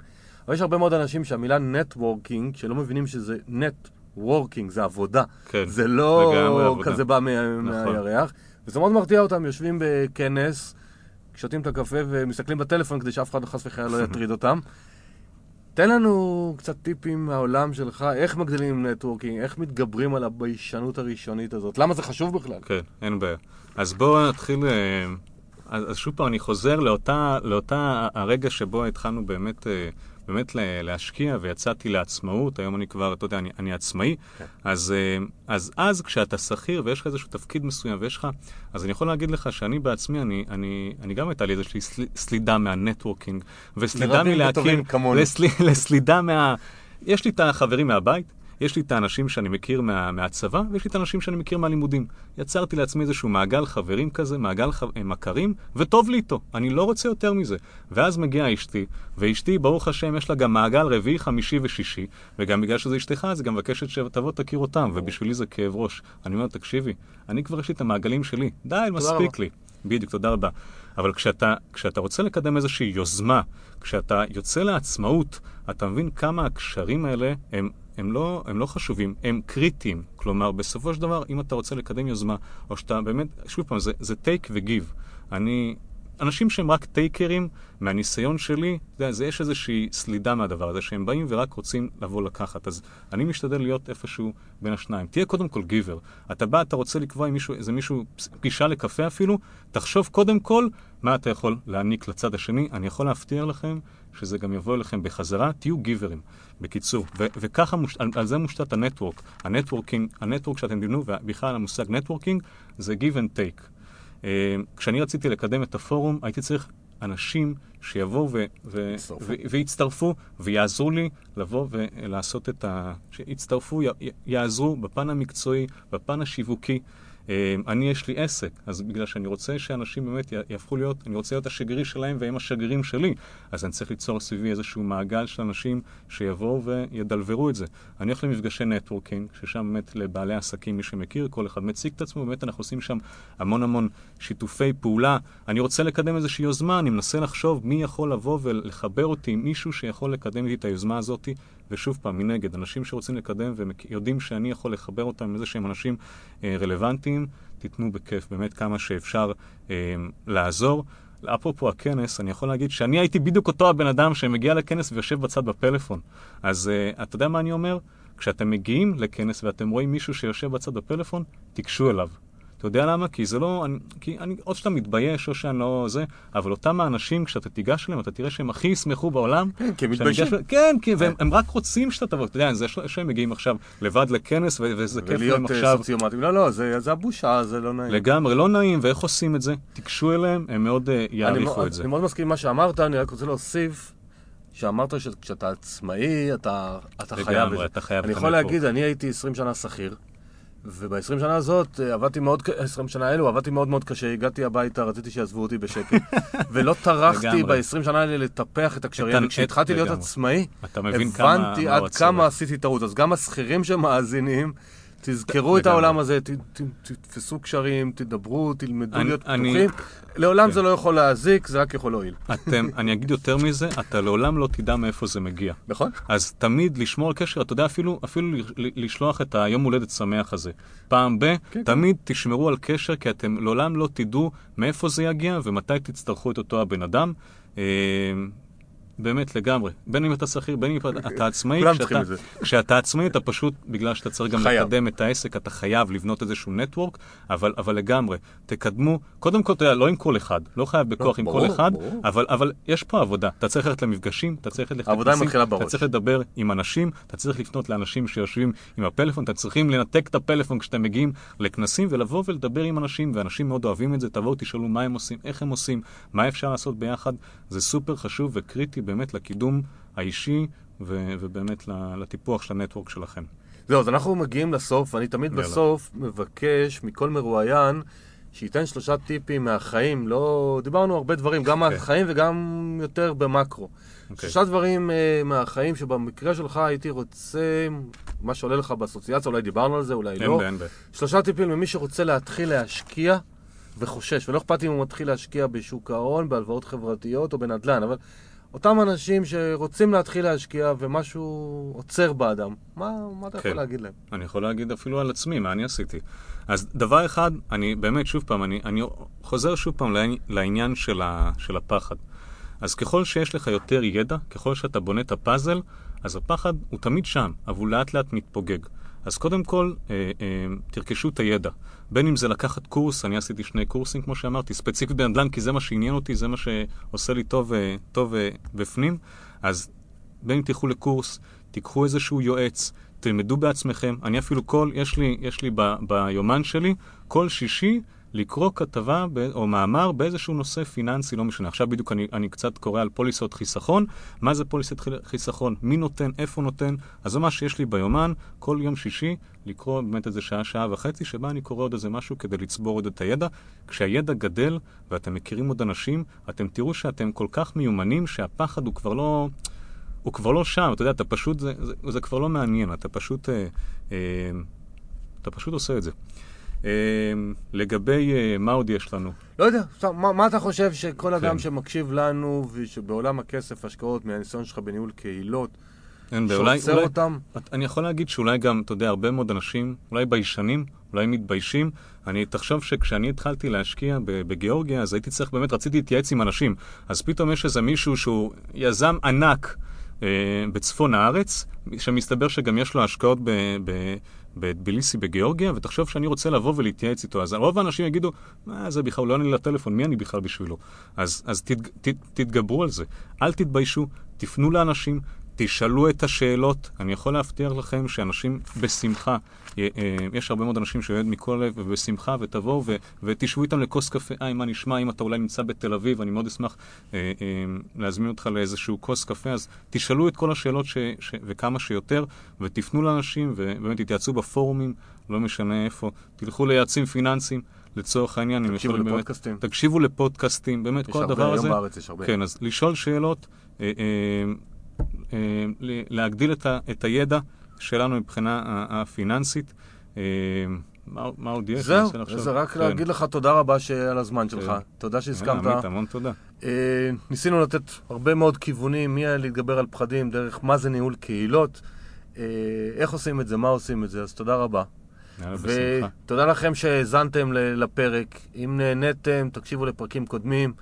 Speaker 1: אבל יש הרבה מאוד אנשים שהמילה networking, שלא מבינים שזה networking, זה עבודה.
Speaker 2: כן,
Speaker 1: זה לא. כזה בא מה- מהירח. וזה מאוד מרתיע אותם, יושבים בכנס, שותים את הקפה ומסתכלים בטלפון כדי שאף אחד חס וחלילה לא יטריד אותם. תן לנו קצת טיפים מהעולם שלך, איך מגדילים נטוורקינג, איך מתגברים על הביישנות הראשונית הזאת, למה זה חשוב בכלל?
Speaker 2: כן, אין בעיה. אז בואו נתחיל... אז, אז שוב פעם, אני חוזר לאותה, לאותה הרגע שבו התחלנו באמת, אה, באמת לה- להשקיע ויצאתי לעצמאות, היום אני כבר, אתה יודע, אני, אני עצמאי,
Speaker 1: כן.
Speaker 2: אז, אה, אז אז כשאתה שכיר ויש לך איזשהו תפקיד מסוים ויש לך, אז אני יכול להגיד לך שאני בעצמי, אני, אני, אני גם הייתה לי איזושהי סל, סלידה מהנטוורקינג, וסלידה
Speaker 1: כמוני.
Speaker 2: לסל, לסלידה מה... יש לי את החברים מהבית, יש לי את האנשים שאני מכיר מה, מהצבא, ויש לי את האנשים שאני מכיר מהלימודים. יצרתי לעצמי איזשהו מעגל חברים כזה, מעגל ח... אה, מכרים, וטוב לי איתו. אני לא רוצה יותר מזה. ואז מגיעה אשתי, ואשתי, ברוך השם, יש לה גם מעגל רביעי, חמישי ושישי, וגם בגלל שזה אשתך, אז היא גם מבקשת שתבוא תכיר אותם, ובשבילי זה כאב ראש. אני אומר, תקשיבי, אני כבר יש לי את המעגלים שלי. די, מספיק. לי. בדיוק, תודה רבה. אבל כשאתה, כשאתה רוצה לקדם איזושהי יוזמה, כשאתה יוצא לעצמאות, אתה מבין כמה הקשרים האלה הם, הם, לא, הם לא חשובים, הם קריטיים. כלומר, בסופו של דבר, אם אתה רוצה לקדם יוזמה, או שאתה באמת, שוב פעם, זה, זה take וגיב. אני... אנשים שהם רק טייקרים, מהניסיון שלי, אתה יודע, יש איזושהי סלידה מהדבר הזה, שהם באים ורק רוצים לבוא לקחת. אז אני משתדל להיות איפשהו בין השניים. תהיה קודם כל giver. אתה בא, אתה רוצה לקבוע עם מישהו, איזה מישהו, פגישה לקפה אפילו, תחשוב קודם כל מה אתה יכול להעניק לצד השני. אני יכול להבטיח לכם שזה גם יבוא אליכם בחזרה, תהיו giver ים. בקיצור, ו- וככה, מוש- על, על זה מושתת ה network. ה networking, ה network שאתם תבנו, ובכלל המושג networking, זה give and take. אה, כשאני רציתי לקדם את הפורום, הייתי צריך אנשים שיבואו ו- ו-. ו- ויצטרפו ויעזרו לי לבוא ולעשות את ה... שיצטרפו, י- יעזרו בפן המקצועי, בפן השיווקי. אה, אני, יש לי עסק, אז בגלל שאני רוצה שאנשים באמת יהפכו להיות, אני רוצה להיות השגריר שלהם והם השגרירים שלי, אז אני צריך ליצור סביבי איזשהו מעגל של אנשים שיבואו וידלברו את זה. אני הולך למפגשי נטוורקינג, ששם באמת לבעלי עסקים, מי שמכיר, כל אחד מציג את עצמו, באמת אנחנו עושים שם המון המון שיתופי פעולה. אני רוצה לקדם איזושהי יוזמה, אני מנסה לחשוב מי יכול לבוא ולחבר אותי עם מישהו שיכול לקדם איתי את היוזמה הזאת. ושוב פעם, מנגד, אנשים שרוצים לקדם ויודעים שאני יכול לחבר אותם עם איזה שהם אנשים אה, רלוונטיים, תיתנו בכיף באמת כמה שאפשר אה, לעזור. אפרופו הכנס, אני יכול להגיד שאני הייתי בדיוק אותו הבן אדם שמגיע לכנס ויושב בצד בפלאפון. אז uh, אתה יודע מה אני אומר? כשאתם מגיעים לכנס ואתם רואים מישהו שיושב בצד בפלאפון, תיגשו אליו. אתה יודע למה? כי זה לא... אני, כי אני, או שאתה מתבייש או שאני לא זה, אבל אותם האנשים, כשאתה תיגש אליהם, אתה תראה שהם הכי ישמחו בעולם.
Speaker 1: כן, כי הם
Speaker 2: ניגש
Speaker 1: מתביישים.
Speaker 2: אליהם- כן, כי והם הם רק רוצים שאתה תבוא. אתה יודע, זה ש- שהם מגיעים עכשיו לבד לכנס, ו- וזה כיף להם
Speaker 1: ולהיות אה,
Speaker 2: עכשיו.
Speaker 1: סוציומטים. לא, לא, זה זה הבושה, זה לא נעים.
Speaker 2: לגמרי, לא נעים, ואיך עושים את זה? תיגשו אליהם, הם מאוד
Speaker 1: אני
Speaker 2: יעריכו את זה.
Speaker 1: אני מאוד מסכים עם מה שאמרת, אני רק רוצה להוסיף, שאמרת שכשאתה עצמאי, אתה אתה חייב
Speaker 2: לגמרי,
Speaker 1: את זה.
Speaker 2: אתה חייב
Speaker 1: אני יכול. להגיד, אני הייתי 20 שנה שכיר, וב-20 שנה הזאת אה, עבדתי מאוד, ק- 20 שנה האלו עבדתי מאוד מאוד קשה, הגעתי הביתה, רציתי שיעזבו אותי בשקט, ולא טרחתי
Speaker 2: לגמרי.
Speaker 1: ה-20 שנה האלה לטפח את הקשרים, וכשהתחלתי להיות. עצמאי. הבנתי עד כמה. עשיתי טעות. אז גם השכירים שמאזינים, תזכרו את. העולם הזה, תתפסו קשרים, תדברו, תלמדו להיות פתוחים. לעולם
Speaker 2: כן.
Speaker 1: זה לא יכול להזיק, זה רק יכול להועיל.
Speaker 2: אתם, אני אגיד יותר מזה, אתה לעולם לא תדע מאיפה זה מגיע.
Speaker 1: נכון?
Speaker 2: אז תמיד לשמור על קשר, אתה יודע, אפילו, לשלוח את היום הולדת שמח הזה. פעם ב,
Speaker 1: כן.
Speaker 2: תמיד תשמרו על קשר, כי אתם לעולם לא תדעו מאיפה זה יגיע ומתי תצטרכו את אותו הבן אדם. באמת, לגמרי. בין אם אתה שכיר, בין אם אתה- עצמאי,
Speaker 1: כולם
Speaker 2: כשאתה-
Speaker 1: צריכים את זה.
Speaker 2: כשאתה עצמאי אתה פשוט, בגלל שאתה צריך גם
Speaker 1: חייב.
Speaker 2: לקדם את העסק, אתה חייב לבנות איזשהו נטוורק, אבל, אבל לגמרי, תקדמו, קודם כל, אתה יודע, לא עם כל אחד, לא חייב בכוח
Speaker 1: לא,
Speaker 2: עם
Speaker 1: ברור,
Speaker 2: כל אחד,
Speaker 1: ברור.
Speaker 2: אבל, אבל יש פה עבודה. אתה צריך ללכת למפגשים, אתה צריך ללכת לכנסים. אתה צריך לדבר עם אנשים, אתה צריך לפנות לאנשים שיושבים עם הפלאפון, אתה צריכים לנתק את הפלאפון כשאתם מגיעים לכנסים ולבוא ולדבר עם אנשים, ואנשים מאוד אוהבים את זה, תבואו תשאלו מה הם עושים, איך הם עושים, מה אפשר לעשות ביחד, זה סופר חשוב וקריטי באמת לקידום האישי ו- ובאמת לטיפוח של הנטוורק שלכם.
Speaker 1: זהו, אז אנחנו מגיעים לסוף, ואני תמיד
Speaker 2: יאללה.
Speaker 1: בסוף מבקש מכל מרואיין שייתן שלושה טיפים מהחיים. לא... דיברנו הרבה דברים, גם
Speaker 2: אוקיי.
Speaker 1: מהחיים וגם יותר במקרו.
Speaker 2: אוקיי.
Speaker 1: שלושה דברים אה, מהחיים שבמקרה שלך הייתי רוצה, מה שעולה לך באסוציאציה, אולי דיברנו על זה, אולי
Speaker 2: אין
Speaker 1: לא.
Speaker 2: אין בעיה.
Speaker 1: שלושה טיפים למי שרוצה להתחיל להשקיע וחושש, ולא אכפת אם הוא מתחיל להשקיע בשוק ההון, בהלוואות חברתיות או בנדל"ן, אבל אותם אנשים שרוצים להתחיל להשקיע ומשהו עוצר באדם, מה, מה אתה יכול
Speaker 2: כן.
Speaker 1: להגיד להם?
Speaker 2: אני יכול להגיד אפילו על עצמי, מה אני עשיתי. אז דבר אחד, אני באמת, שוב פעם, אני, אני חוזר שוב פעם לעני- לעניין של, ה, של הפחד. אז ככל שיש לך יותר ידע, ככל שאתה בונה את הפאזל, אז הפחד הוא תמיד שם, אבל הוא לאט לאט מתפוגג. אז קודם כל, אה, אה, תרכשו את הידע. בין אם זה לקחת קורס, אני עשיתי שני קורסים, כמו שאמרתי, ספציפית בנדל"ן, כי זה מה שעניין אותי, זה מה שעושה לי טוב, אה, טוב אה, בפנים. אז בין אם תלכו לקורס, תיקחו איזשהו יועץ, תלמדו בעצמכם. אני אפילו כל, יש לי, יש לי ב, ביומן שלי, כל שישי לקרוא כתבה ב, או מאמר באיזשהו נושא פיננסי, לא משנה. עכשיו בדיוק אני, אני קצת קורא על פוליסות חיסכון. מה זה פוליסות חיל- חיסכון? מי נותן? איפה נותן? אז זה מה שיש לי ביומן, כל יום שישי, לקרוא באמת איזה שעה, שעה וחצי, שבה אני קורא עוד איזה משהו כדי לצבור עוד את הידע. כשהידע גדל ואתם מכירים עוד אנשים, אתם תראו שאתם כל כך מיומנים שהפחד הוא כבר לא... הוא כבר לא שם, אתה יודע, אתה פשוט, זה, זה, זה כבר לא מעניין, אתה פשוט, אה, אה, אתה פשוט עושה את זה. אה, לגבי אה, מה עוד יש לנו?
Speaker 1: לא יודע, מה, מה אתה חושב שכל אדם
Speaker 2: כן.
Speaker 1: שמקשיב לנו ושבעולם הכסף, השקעות, מהניסיון שלך בניהול קהילות,
Speaker 2: אין, ואולי-
Speaker 1: שעוצר
Speaker 2: אולי-
Speaker 1: אותם?
Speaker 2: אני יכול להגיד שאולי גם, אתה יודע, הרבה מאוד אנשים, אולי ביישנים, אולי מתביישים. אני, תחשוב שכשאני התחלתי להשקיע בגיאורגיה, אז הייתי צריך, באמת רציתי להתייעץ עם אנשים. אז פתאום יש איזה מישהו שהוא יזם ענק אה, בצפון הארץ, שמסתבר שגם יש לו השקעות ב... ב בטביליסי בגיאורגיה, ותחשוב שאני רוצה לבוא ולהתייעץ איתו. אז רוב האנשים יגידו, מה זה בכלל, הוא לא עונה לי לטלפון, מי אני בכלל בשבילו? אז, אז תת, ת, תתגברו על זה. אל תתביישו, תפנו לאנשים, תשאלו את השאלות, אני יכול להבטיח לכם שאנשים בשמחה, אה, אה, יש הרבה מאוד אנשים שבאמת מכל הלב ובשמחה, ותבואו ו- ותשבו איתם לכוס קפה, היי, מה נשמע, אם אתה אולי נמצא בתל אביב, אני מאוד אשמח אה, אה, להזמין אותך לאיזשהו כוס קפה, אז תשאלו את כל השאלות ש- ש- וכמה שיותר, ותפנו לאנשים, ובאמת תתייעצו בפורומים, לא משנה איפה, תלכו ליועצים פיננסיים. לצורך העניין,
Speaker 1: תקשיבו
Speaker 2: יכולים באמת-
Speaker 1: לפודקאסטים.
Speaker 2: תקשיבו לפודקאסטים, באמת,
Speaker 1: יש
Speaker 2: כל
Speaker 1: הרבה,
Speaker 2: הדבר
Speaker 1: היום
Speaker 2: הזה.
Speaker 1: בארץ יש הרבה.
Speaker 2: כן, אז לשאול שאלות, אה, אה, אה, להגדיל את, ה, את הידע שלנו מבחינה הפיננסית. אה, מה, מה עוד יש?
Speaker 1: זהו. זה רק
Speaker 2: כן.
Speaker 1: להגיד לך תודה רבה על הזמן שלך.
Speaker 2: כן.
Speaker 1: תודה
Speaker 2: אה,
Speaker 1: שהסכמת.
Speaker 2: עמית, המון תודה.
Speaker 1: אה, ניסינו לתת הרבה מאוד כיוונים, מי להתגבר על פחדים, דרך מה זה ניהול קהילות, אה, איך עושים את זה, מה עושים את זה, אז תודה רבה. ותודה לכם שהאזנתם לפרק. אם נהניתם, תקשיבו לפרקים קודמים,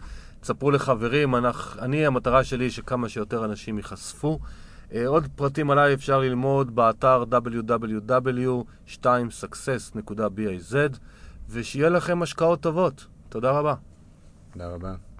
Speaker 1: תספרו לחברים. אנחנו, אני, המטרה שלי היא שכמה שיותר אנשים ייחשפו. אה, עוד פרטים עליי אפשר ללמוד באתר www.2success.biz ושיהיה לכם השקעות טובות. תודה רבה.
Speaker 2: תודה רבה.